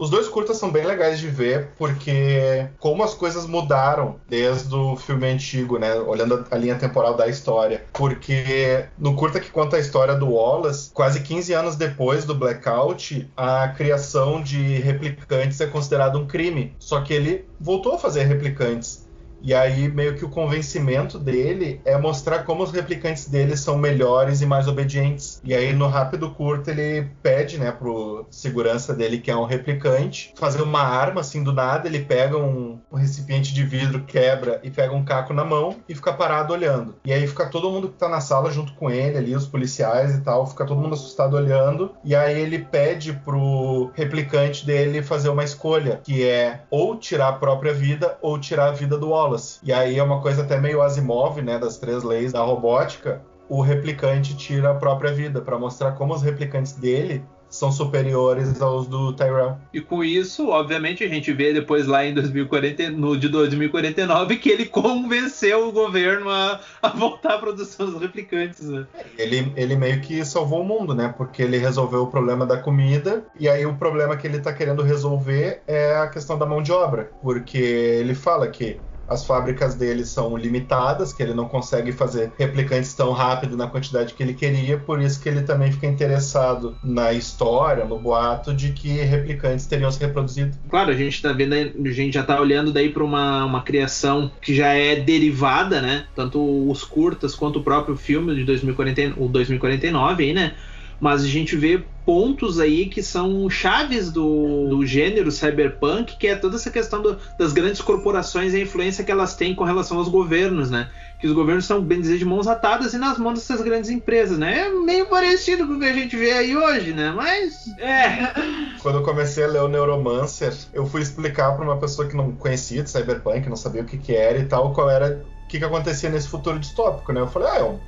Os dois curtas são bem legais de ver, porque como as coisas mudaram desde o filme antigo, né? Olhando a linha temporal da história. Porque no curta que conta a história do Wallace, quase 15 anos depois do Blackout, a criação de replicantes é considerado um crime. Só que ele voltou a fazer replicantes. E aí, meio que o convencimento dele é mostrar como os replicantes dele são melhores e mais obedientes. E aí, no rápido curto, ele pede, né, pro segurança dele, que é um replicante, fazer uma arma assim do nada. Ele pega um, um recipiente de vidro, quebra e pega um caco na mão e fica parado olhando. E aí fica todo mundo que tá na sala junto com ele, ali, os policiais e tal, fica todo mundo assustado olhando. E aí ele pede pro replicante dele fazer uma escolha, que é ou tirar a própria vida ou tirar a vida do Wallace. E aí é uma coisa até meio Asimov, né, das três leis da robótica. O replicante tira a própria vida para mostrar como os replicantes dele são superiores aos do Tyrell. E com isso, obviamente, a gente vê depois lá em 2040, no de 2049 que ele convenceu o governo a, a voltar à produção dos replicantes. Né? Ele, ele meio que salvou o mundo, né? Porque ele resolveu o problema da comida e aí o problema que ele tá querendo resolver é a questão da mão de obra, porque ele fala que as fábricas dele são limitadas, que ele não consegue fazer replicantes tão rápido na quantidade que ele queria, por isso que ele também fica interessado na história, no boato de que replicantes teriam se reproduzido. Claro, a gente tá vendo, a gente já tá olhando daí para uma, uma criação que já é derivada, né? Tanto os curtas quanto o próprio filme de 2040, o 2049 aí, né? Mas a gente vê pontos aí que são chaves do, do gênero cyberpunk, que é toda essa questão do, das grandes corporações e a influência que elas têm com relação aos governos, né? Que os governos estão, bem dizer, de mãos atadas e nas mãos dessas grandes empresas, né? É meio parecido com o que a gente vê aí hoje, né? Mas, é... Quando eu comecei a ler o Neuromancer, eu fui explicar para uma pessoa que não conhecia de cyberpunk, não sabia o que, que era e tal, qual era... O que, que acontecia nesse futuro distópico, né? Eu falei, ah, é um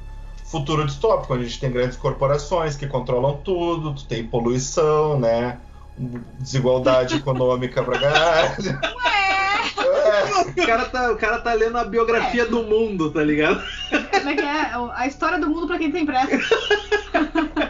futuro distópico, onde a gente tem grandes corporações que controlam tudo, tu tem poluição, né? Desigualdade econômica pra caralho. É. O, cara tá, o cara tá lendo a biografia é. do mundo, tá ligado? Como é que é? A história do mundo pra quem tem pressa.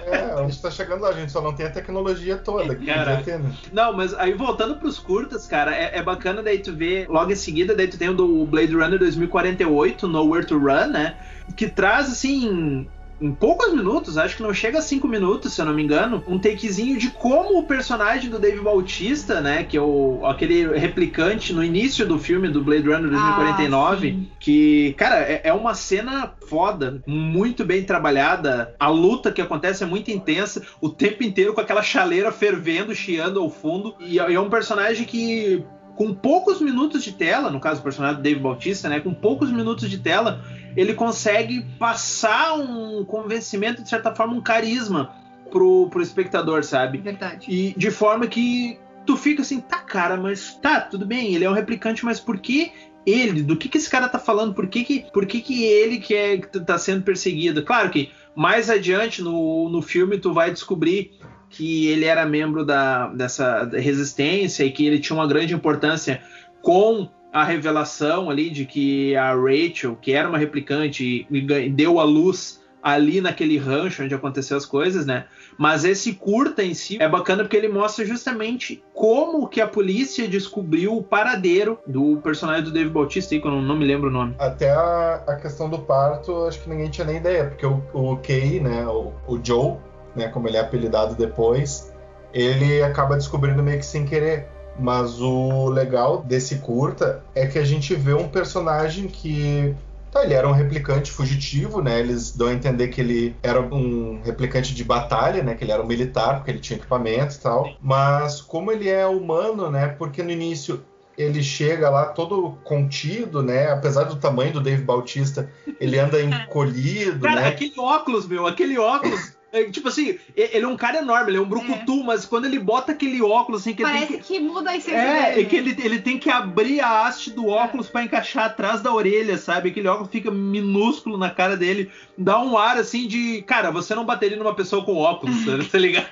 É, a gente tá chegando lá, a gente só não tem a tecnologia toda. Que cara, ter, né? Não, mas aí voltando pros curtas, cara, é, é, bacana daí tu ver, logo em seguida, daí tu tem o do Blade Runner 2048, Nowhere to Run, né? Que traz, assim, em poucos minutos, acho que não chega a cinco minutos, se eu não me engano, um takezinho de como o personagem do Dave Bautista, né, que é o, aquele replicante no início do filme do Blade Runner 2049, ah, que, cara, é, é, uma cena foda, muito bem trabalhada, a luta que acontece é muito intensa, o tempo inteiro com aquela chaleira fervendo, chiando ao fundo, e é, é um personagem que com poucos minutos de tela, no caso do personagem do Dave Bautista, né, com poucos minutos de tela, ele consegue passar um convencimento, de certa forma, um carisma pro, pro espectador, sabe? Verdade. E de forma que tu fica assim, tá, cara, mas tá, tudo bem, ele é um replicante, mas por que ele? Do que, que esse cara tá falando? Por que, que, por que, que ele que, é, que tá sendo perseguido? Claro que mais adiante no, no filme tu vai descobrir que ele era membro da, dessa resistência e que ele tinha uma grande importância com a revelação ali de que a Rachel, que era uma replicante, deu a luz ali naquele rancho onde aconteceu as coisas, né? Mas esse curta em si é bacana porque ele mostra justamente como que a polícia descobriu o paradeiro do personagem do Dave Bautista, que eu não, não me lembro o nome. Até a, a, questão do parto, acho que ninguém tinha nem ideia, porque o, o Kay, né, o, o Joe, né, como ele é apelidado depois, ele acaba descobrindo meio que sem querer. Mas o legal desse curta é que a gente vê um personagem que Tá, ele era um replicante fugitivo, né? Eles dão a entender que ele era um replicante de batalha, né? Que ele era um militar, porque ele tinha equipamento e tal. Mas como ele é humano, né? Porque no início ele chega lá todo contido, né? Apesar do tamanho do Dave Bautista, ele anda encolhido, Cara, né? aquele óculos, meu, aquele óculos tipo assim, ele é um cara enorme, ele é um brucutu, é. mas quando ele bota aquele óculos assim que Parece que... que... muda a essência É, dele. é que ele, ele tem que abrir a haste do óculos é. para encaixar atrás da orelha, sabe? Aquele óculos fica minúsculo na cara dele, dá um ar assim de, cara, você não bateria numa pessoa com óculos, tá ligado?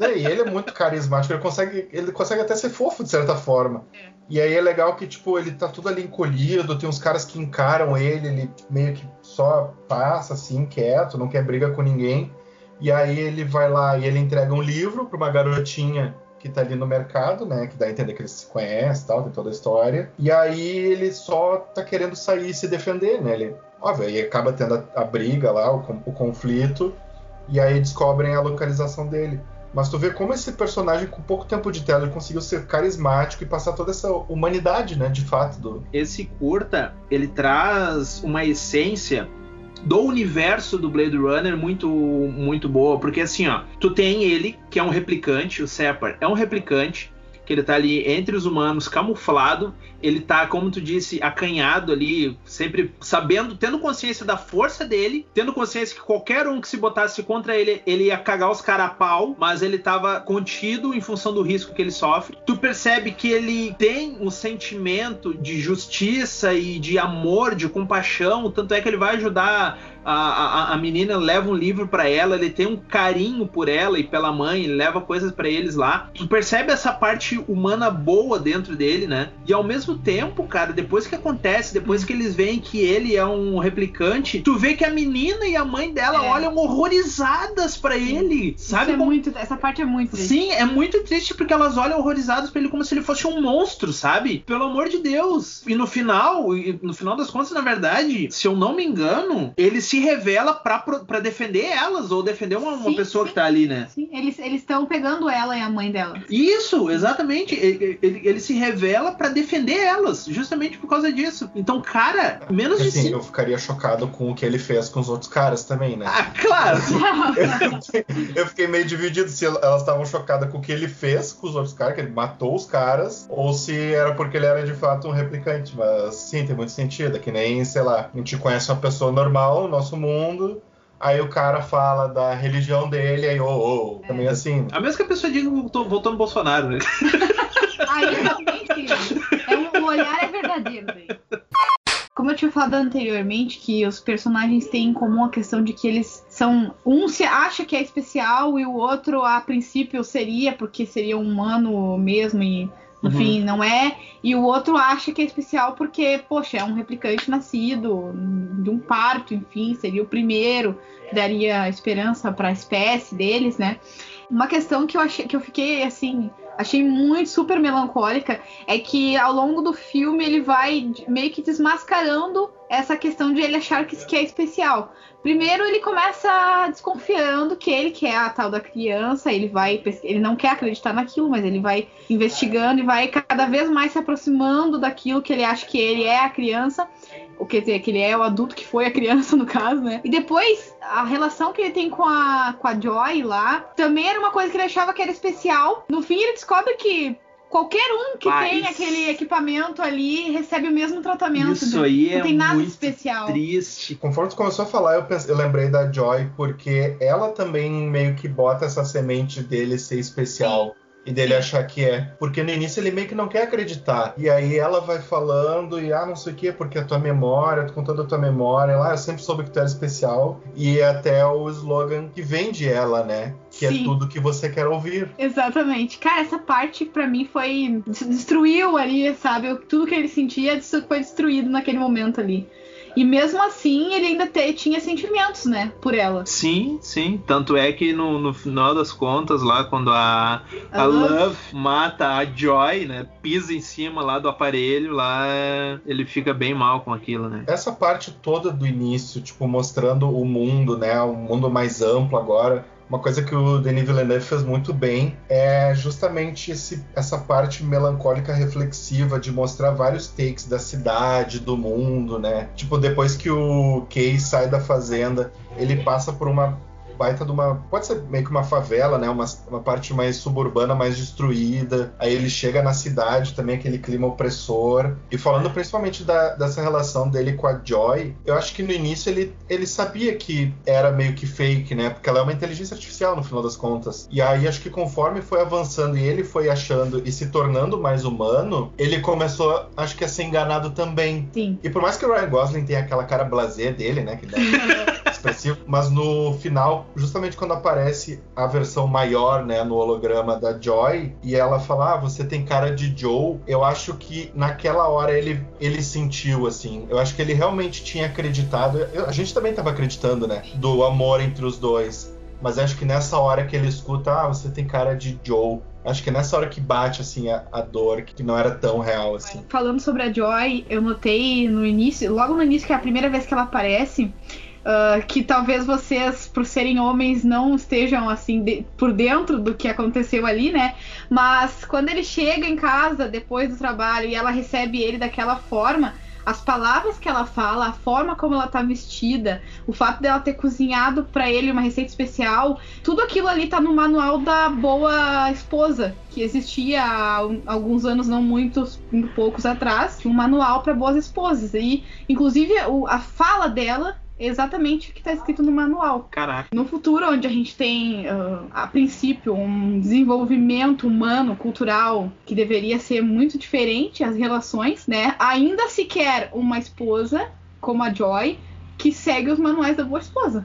E ele é muito carismático, ele consegue, ele consegue até ser fofo de certa forma. É. E aí é legal que, tipo, ele tá tudo ali encolhido, tem uns caras que encaram ele, ele meio que só passa assim, quieto, não quer briga com ninguém. E aí ele vai lá e ele entrega um livro para uma garotinha que tá ali no mercado, né? Que dá a entender que eles se conhecem tal, tem toda a história. E aí ele só tá querendo sair e se defender, né? Ele, óbvio, aí acaba tendo a, a briga lá, o, o, conflito, e aí descobrem a localização dele. Mas tu vê como esse personagem, com pouco tempo de tela, ele conseguiu ser carismático e passar toda essa humanidade, né? De fato. Do... Esse curta, ele traz uma essência do universo do Blade Runner muito muito boa, porque assim, ó, tu tem ele, que é um replicante, o Separ é um replicante, que ele tá ali entre os humanos, camuflado, ele tá, como tu disse, acanhado ali, sempre sabendo, tendo consciência da força dele, tendo consciência que qualquer um que se botasse contra ele, ele ia cagar os caras a pau, mas ele tava contido em função do risco que ele sofre. Tu percebe que ele tem um sentimento de justiça e de amor, de compaixão, tanto é que ele vai ajudar a, a, a menina leva um livro para ela, ele tem um carinho por ela e pela mãe, ele leva coisas para eles lá. Tu percebe essa parte humana boa dentro dele, né? E ao mesmo tempo, cara, depois que acontece, depois que eles veem que ele é um replicante, tu vê que a menina e a mãe dela É. olham horrorizadas para ele, sabe? É Como- muito, essa parte é muito triste. Sim, é muito triste porque elas olham horrorizadas pra ele como se ele fosse um monstro, sabe? Pelo amor de Deus. E no final, no final das contas, na verdade, se eu não me engano, ele se revela pra defender elas ou defender uma, uma Sim, pessoa sim. que tá ali, né? Sim, eles estão pegando ela e a mãe dela. Isso, exatamente. Ele, ele- ele se revela pra defender elas, justamente por causa disso. Então, cara, menos de Assim, cinco. eu ficaria chocado com o que ele fez com os outros caras também, né? Ah, claro. Eu fiquei meio dividido se elas estavam chocadas com o que ele fez com os outros caras, que ele matou os caras, ou se era porque ele era de fato um replicante. Mas sim, tem muito sentido. É que nem, sei lá, a gente conhece uma pessoa normal no nosso mundo, aí o cara fala da religião dele, aí, ô, ô, também assim. A menos que a pessoa diga que voltou, no Bolsonaro, né? Aí realmente é um, o olhar é verdadeiro. Como eu tinha falado anteriormente, que os personagens têm em comum a questão de que eles são. Um se acha que é especial e o outro, a princípio, seria, porque seria um humano mesmo e. No Uhum. não é. E o outro acha que é especial porque, poxa, é um replicante nascido de um parto, enfim, seria o primeiro que daria esperança para a espécie deles, né? Uma questão que eu achei que eu fiquei assim, achei muito super melancólica é que ao longo do filme ele vai meio que desmascarando essa questão de ele achar que isso que é especial. Primeiro ele começa desconfiando que ele que é a tal da criança, ele vai ele não quer acreditar naquilo, mas ele vai investigando e vai cada vez mais se aproximando daquilo que ele acha que ele é a criança ou quer dizer, que ele é o adulto que foi a criança, no caso, né? E depois, a relação que ele tem com a, com a Joy lá, também era uma coisa que ele achava que era especial. No fim, ele descobre que qualquer um que Mas- tem aquele equipamento ali recebe o mesmo tratamento. Isso né? aí Não é tem nada muito especial. triste. Conforme tu começou a falar, eu, pense- eu lembrei da Joy, porque ela também meio que bota essa semente dele ser especial. E dele achar que é. Porque no início ele meio que não quer acreditar. E aí ela vai falando, e ah, não sei o que, porque a tua memória, com toda a tua memória, lá, eu sempre soube que tu era especial. E é até o slogan que vende ela, né? Que Sim. é tudo que você quer ouvir. Exatamente. Cara, essa parte pra mim foi. des- destruiu ali, sabe? Tudo que ele sentia foi destruído naquele momento ali. E mesmo assim, ele ainda te- tinha sentimentos, né? Por ela. Sim, sim. Tanto é que no, no final das contas, lá quando a, a A Love- Love mata a Joy, né? Pisa em cima lá do aparelho, lá ele fica bem mal com aquilo, né? Essa parte toda do início, tipo, mostrando o mundo, né? O mundo mais amplo agora. Uma coisa que o Denis Villeneuve fez muito bem é justamente esse- essa parte melancólica reflexiva de mostrar vários takes da cidade, do mundo, né? Tipo, depois que o Kay sai da fazenda, ele passa por uma baita de uma. Pode ser meio que uma favela, né? Uma, uma parte mais suburbana, mais destruída. Aí ele chega na cidade também, aquele clima opressor. E falando principalmente da- dessa relação dele com a Joy, eu acho que no início ele, ele sabia que era meio que fake, né? Porque ela é uma inteligência artificial no final das contas. E aí acho que conforme foi avançando e ele foi achando e se tornando mais humano, ele começou, acho que a ser enganado também. Sim. E por mais que o Ryan Gosling tenha aquela cara blasé dele, né? Que dá expressivo, mas no final, justamente quando aparece a versão maior, né, no holograma da Joy, e ela fala, ah, você tem cara de Joe, eu acho que naquela hora ele, ele sentiu, assim, eu acho que ele realmente tinha acreditado, eu- a gente também tava acreditando, né, do amor entre os dois, mas acho que nessa hora que ele escuta, ah, você tem cara de Joe, acho que é nessa hora que bate, assim, a, a dor, que não era tão real, assim. Falando sobre a Joy, eu notei no início, logo no início, que é a primeira vez que ela aparece, ah, que talvez vocês, por serem homens, não estejam assim de- por dentro do que aconteceu ali, né? Mas quando ele chega em casa depois do trabalho e ela recebe ele daquela forma, as palavras que ela fala, a forma como ela tá vestida, o fato dela ter cozinhado pra ele uma receita especial, tudo aquilo ali tá no manual da boa esposa, que existia há alguns anos, não muitos, muito poucos atrás, um manual para boas esposas. E, inclusive, a fala dela exatamente o que está escrito no manual. Caraca. No futuro, onde a gente tem, ah, a princípio, um desenvolvimento humano, cultural, que deveria ser muito diferente, as relações, né? Ainda se quer uma esposa como a Joy, que segue os manuais da boa esposa.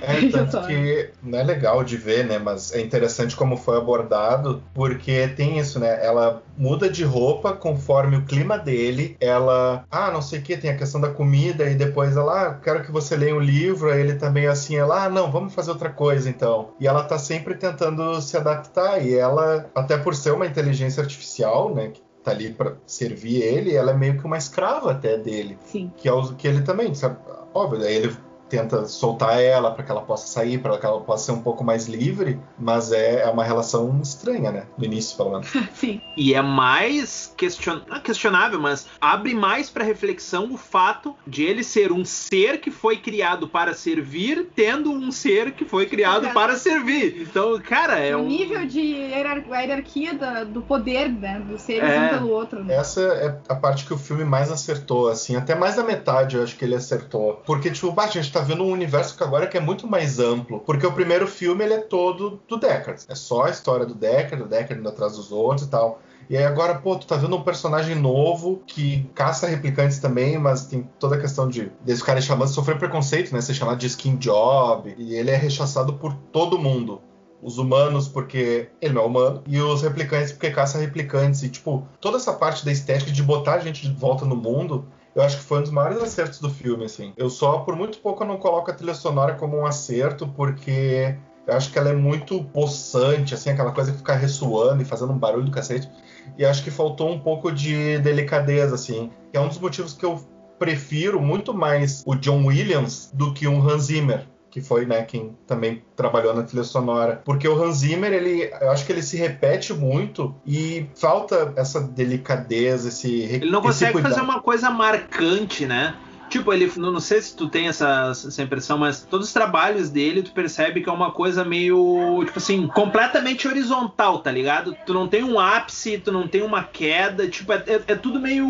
É, tanto que não é legal de ver, né? Mas é interessante como foi abordado, porque tem isso, né? Ela muda de roupa conforme o clima dele. Ela, ah, não sei o que, tem a questão da comida, e depois ela, ah, quero que você leia um livro. Aí ele também assim, ela, ah, não, vamos fazer outra coisa então. E ela tá sempre tentando se adaptar, e ela, até por ser uma inteligência artificial, né? Tá ali para servir ele, ela é meio que uma escrava até dele. Sim. Que é o que ele também, sabe? Óbvio, aí ele tenta soltar ela para que ela possa sair, para que ela possa ser um pouco mais livre, mas é, é uma relação estranha, né? No início, pelo menos. Sim. E é mais question... É questionável, mas abre mais para reflexão o fato de ele ser um ser que foi criado para servir, tendo um ser que foi criado para servir. Então, cara, é o um nível de hierar... a hierarquia da, do poder, né, do ser é... um pelo outro. Né? Essa é a parte que o filme mais acertou, assim, até mais da metade eu acho que ele acertou. Porque, tipo, a gente tá vendo um universo que agora que é muito mais amplo. Porque o primeiro filme ele é todo do Deckard. É só a história do Deckard, o Deckard indo atrás dos outros e tal. E aí agora, pô, tu tá vendo um personagem novo que caça replicantes também, mas tem toda a questão de desse cara chamando, sofrer preconceito, né? Ser chamado de skin job. E ele é rechaçado por todo mundo. Os humanos porque ele não é humano, e os replicantes porque caça replicantes. E, tipo, toda essa parte da estética de botar a gente de volta no mundo eu acho que foi um dos maiores acertos do filme, assim. Eu só, por muito pouco, eu não coloco a trilha sonora como um acerto, porque eu acho que ela é muito possante, assim, aquela coisa que fica ressoando e fazendo um barulho do cacete. E acho que faltou um pouco de delicadeza, assim. Que é um dos motivos que eu prefiro muito mais o John Williams do que um Hans Zimmer que foi né, quem também trabalhou na trilha sonora. Porque o Hans Zimmer, ele, eu acho que ele se repete muito e falta essa delicadeza, esse Ele não consegue fazer uma coisa marcante, né? Tipo, ele. Não sei se tu tem essa, essa impressão, mas todos os trabalhos dele, tu percebe que é uma coisa meio. Tipo assim, completamente horizontal, tá ligado? Tu não tem um ápice, tu não tem uma queda. Tipo, é, é, é tudo meio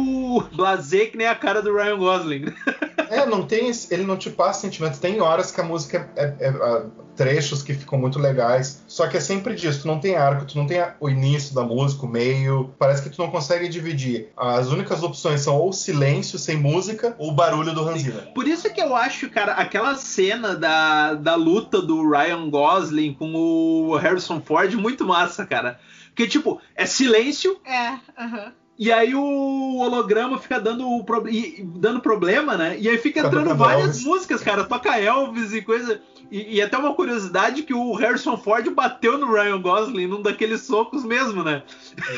blazer que nem a cara do Ryan Gosling. É, não tem. Ele não te passa sentimento. Tem horas que a música é, é, é, trechos que ficam muito legais. Só que é sempre disso. Tu não tem arco, tu não tem o início da música, o meio. Parece que tu não consegue dividir. As únicas opções são ou silêncio sem música ou barulho do Hans Zimmer. Por isso que eu acho, cara, aquela cena da, da luta do Ryan Gosling com o Harrison Ford muito massa, cara. Porque, tipo, é silêncio. É, aham. Uh -huh. E aí o holograma fica dando, pro... dando problema, né? E aí fica entrando várias Elvis. músicas, cara. Toca Elvis e coisa. E, e, até uma curiosidade que o Harrison Ford bateu no Ryan Gosling num daqueles socos mesmo, né?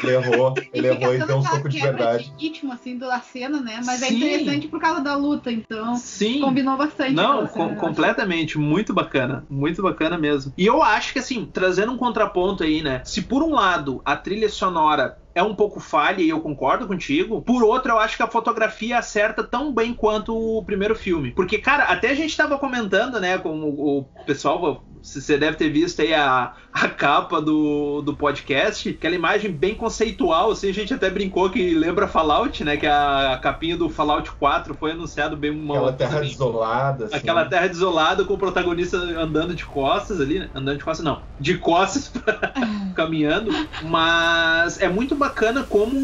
Ele errou, ele errou e deu um soco de verdade. De ritmo, assim, da cena, né? Mas é Sim. é interessante por causa da luta, então Sim. combinou bastante. Não, com, completamente, muito bacana, muito bacana mesmo. E eu acho que, assim, trazendo um contraponto aí, né? Se por um lado a trilha sonora é um pouco falha e eu concordo contigo. Por outro, eu acho que a fotografia acerta tão bem quanto o primeiro filme. Porque, cara, até a gente tava comentando, né, com o pessoal você deve ter visto aí a, a capa do, do podcast, aquela imagem bem conceitual, assim, a gente até brincou que lembra Fallout, né? Que a, a capinha do Fallout 4 foi anunciado bem uma Aquela terra desolada. Assim. Aquela terra desolada com o protagonista andando de costas ali, né? Andando de costas, não. De costas caminhando. Mas é muito bacana como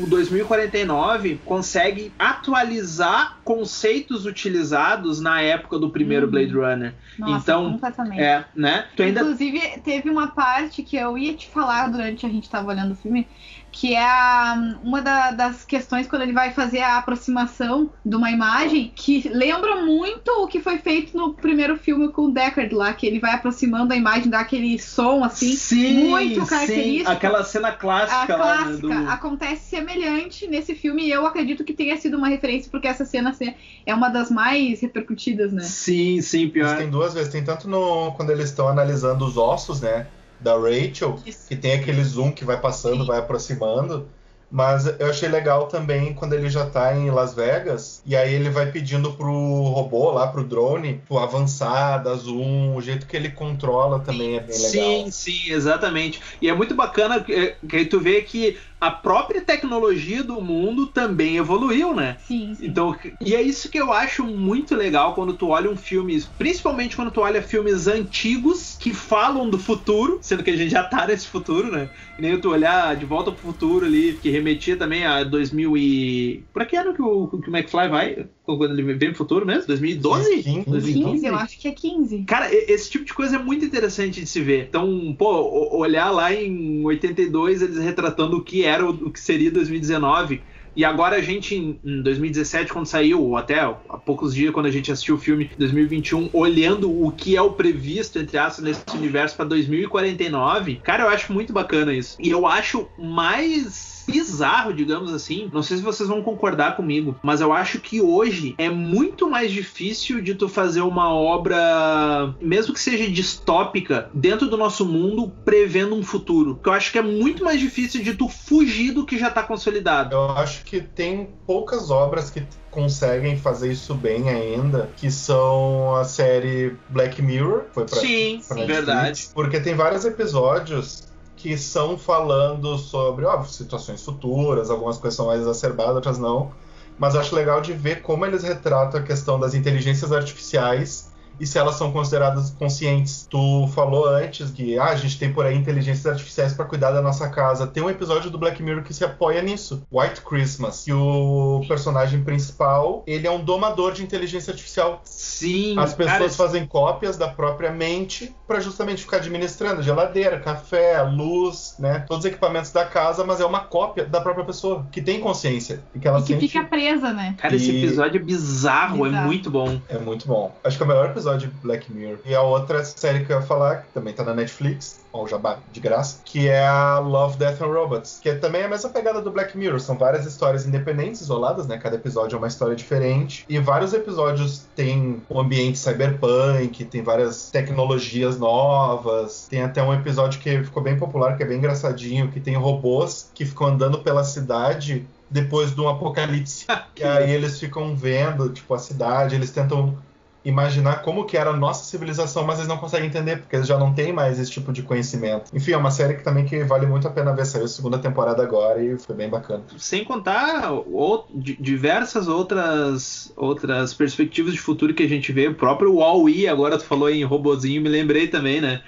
o 2049 consegue atualizar conceitos utilizados na época do primeiro hum. Blade Runner. Nossa, então, completamente. É, né? Tu ainda... Inclusive, teve uma parte que eu ia te falar durante a gente estava olhando o filme, que é a, uma da, das questões quando ele vai fazer a aproximação de uma imagem que lembra muito o que foi feito no primeiro filme com o Deckard lá, que ele vai aproximando a imagem, dá aquele som assim, sim, muito característico. Sim, aquela cena clássica. A clássica lá, né, do... acontece semelhante nesse filme e eu acredito que tenha sido uma referência porque essa cena assim, é uma das mais repercutidas, né? Sim, sim, pior. Mas tem duas vezes, tem tanto no quando eles estão analisando os ossos, né? Da Rachel, Isso. que tem aquele zoom que vai passando, Sim. vai aproximando. Mas eu achei legal também quando ele já tá em Las Vegas e aí ele vai pedindo pro robô lá, pro drone, pro avançar, dar zoom, o jeito que ele controla também é bem legal. Sim, sim, exatamente. E é muito bacana que, que tu vê que a própria tecnologia do mundo também evoluiu, né? Sim, sim. Então, e é isso que eu acho muito legal quando tu olha um filme, principalmente quando tu olha filmes antigos que falam do futuro, sendo que a gente já tá nesse futuro, né? E nem tu olhar de volta pro futuro ali, que remetia também a 2000 e... Pra que ano que o, que o McFly vai? Quando ele vem pro futuro mesmo? 2012? 15, 2015, eu acho que é 15. Cara, esse tipo de coisa é muito interessante de se ver. Então, pô, olhar lá em 82 eles retratando o que era o que seria 2019 e agora a gente, em 2017, quando saiu, ou até há poucos dias, quando a gente assistiu o filme 2021, olhando o que é o previsto, entre aspas, nesse universo para 2049, cara, eu acho muito bacana isso. E eu acho mais bizarro, digamos assim. Não sei se vocês vão concordar comigo, mas eu acho que hoje é muito mais difícil de tu fazer uma obra, mesmo que seja distópica, dentro do nosso mundo, prevendo um futuro. Porque eu acho que é muito mais difícil de tu fugir do que já tá consolidado. Eu acho que tem poucas obras que conseguem fazer isso bem ainda, que são a série Black Mirror, foi pra, Sim, pra verdade. Porque tem vários episódios que são falando sobre, situações futuras, algumas coisas são mais exacerbadas, outras não. Mas acho legal de ver como eles retratam a questão das inteligências artificiais e se elas são consideradas conscientes. Tu falou antes que ah, a gente tem por aí inteligências artificiais para cuidar da nossa casa. Tem um episódio do Black Mirror que se apoia nisso, White Christmas, que o personagem principal, ele é um domador de inteligência artificial. Sim. As pessoas cara... fazem cópias da própria mente para justamente ficar administrando geladeira, café, luz, né, todos os equipamentos da casa, mas é uma cópia da própria pessoa que tem consciência e que ela e que sente... fica presa, né? Cara, esse episódio é bizarro, bizarro, é muito bom. É muito bom. Acho que é o melhor episódio episódio de Black Mirror. E a outra série que eu ia falar, que também tá na Netflix, ó, o jabá de graça, que é a Love, Death and Robots, que é também a mesma pegada do Black Mirror. São várias histórias independentes, isoladas, né? Cada episódio é uma história diferente. E vários episódios têm um ambiente cyberpunk, tem várias tecnologias novas. Tem até um episódio que ficou bem popular, que é bem engraçadinho, que tem robôs que ficam andando pela cidade depois de um apocalipse. e aí eles ficam vendo, tipo, a cidade, eles tentam imaginar como que era a nossa civilização, mas eles não conseguem entender, porque eles já não têm mais esse tipo de conhecimento. Enfim, é uma série que também que vale muito a pena ver. Saiu a segunda temporada agora e foi bem bacana. Sem contar o, diversas outras outras perspectivas de futuro que a gente vê. O próprio Wall-E, agora tu falou em robozinho, me lembrei também, né?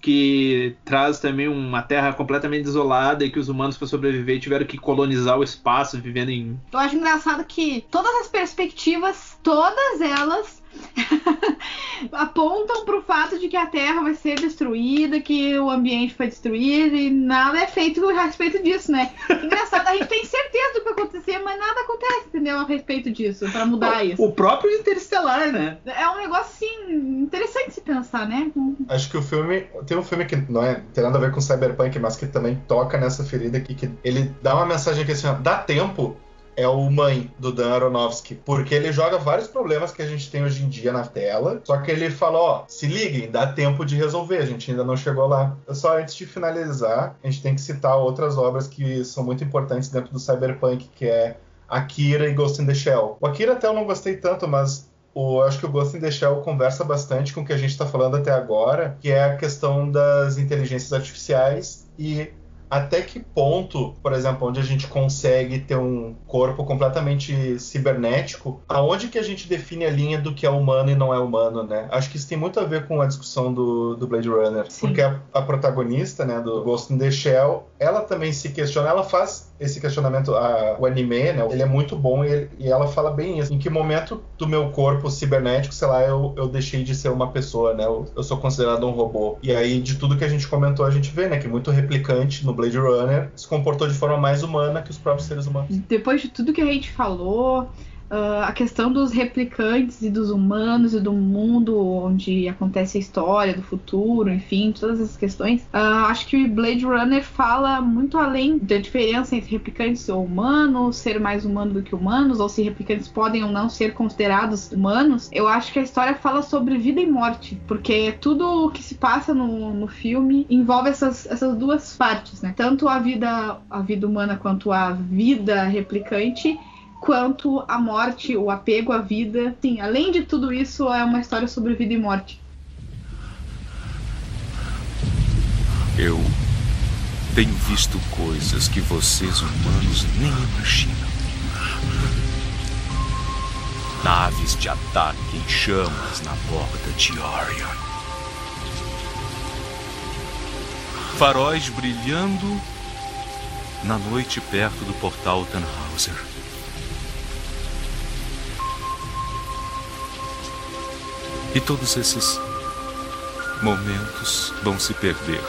que traz também uma terra completamente desolada e que os humanos para sobreviver tiveram que colonizar o espaço vivendo em. Eu acho engraçado que todas as perspectivas, todas elas apontam para o fato de que a Terra vai ser destruída, que o ambiente foi destruído e nada é feito a respeito disso, né? Engraçado, a gente tem certeza do que vai acontecer, mas nada acontece, entendeu? A respeito disso, para mudar o, isso. O próprio Interestelar, né? É um negócio assim interessante se pensar, né? Acho que o filme tem um filme que não é tem nada a ver com cyberpunk, mas que também toca nessa ferida aqui que ele dá uma mensagem que assim, ó, dá tempo é o Mãe, do Dan Aronofsky, porque ele joga vários problemas que a gente tem hoje em dia na tela, só que ele fala, ó, se liguem, dá tempo de resolver, a gente ainda não chegou lá. Só antes de finalizar, a gente tem que citar outras obras que são muito importantes dentro do Cyberpunk, que é Akira e Ghost in the Shell. O Akira até eu não gostei tanto, mas o, acho que o Ghost in the Shell conversa bastante com o que a gente está falando até agora, que é a questão das inteligências artificiais e até que ponto, por exemplo, onde a gente consegue ter um corpo completamente cibernético, aonde que a gente define a linha do que é humano e não é humano, né? Acho que isso tem muito a ver com a discussão do, do Blade Runner, Sim. porque a, a, protagonista, né, do Ghost in the Shell, ela também se questiona, ela faz esse questionamento, a, o anime, né, ele é muito bom e, e, ela fala bem isso. Em que momento do meu corpo cibernético, sei lá, eu, eu deixei de ser uma pessoa, né? Eu, eu sou considerado um robô. E aí, de tudo que a gente comentou, a gente vê, né, que muito replicante no Blade Runner se comportou de forma mais humana que os próprios seres humanos. Depois de tudo que a gente falou, Uh, a questão dos replicantes e dos humanos e do mundo onde acontece a história, do futuro, enfim, todas essas questões. Uh, acho que Blade Runner fala muito além da diferença entre replicantes ou humanos, ser mais humano do que humanos, ou se replicantes podem ou não ser considerados humanos. Eu acho que a história fala sobre vida e morte, porque tudo o que se passa no, no filme envolve essas, essas duas partes, né? Tanto a vida, a vida humana quanto a vida replicante quanto a morte, o apego à vida. Sim, além de tudo isso, é uma história sobre vida e morte. Eu tenho visto coisas que vocês humanos nem imaginam. Naves de ataque em chamas na borda de Orion. faróis brilhando na noite perto do portal Tannhauser. E todos esses momentos vão se perder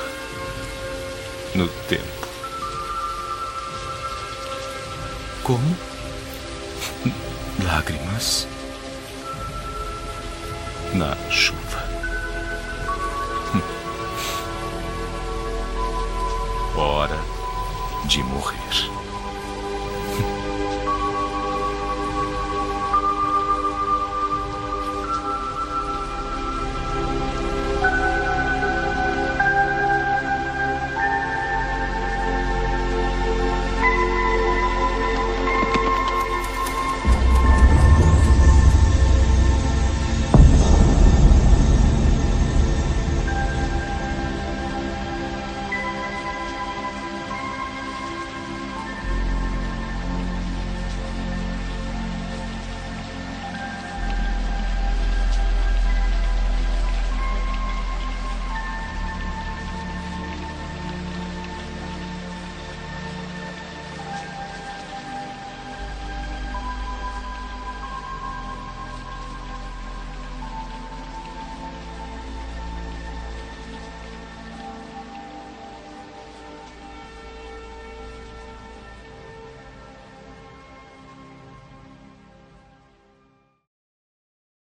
no tempo. Como? Lágrimas na chuva. Hora de morrer.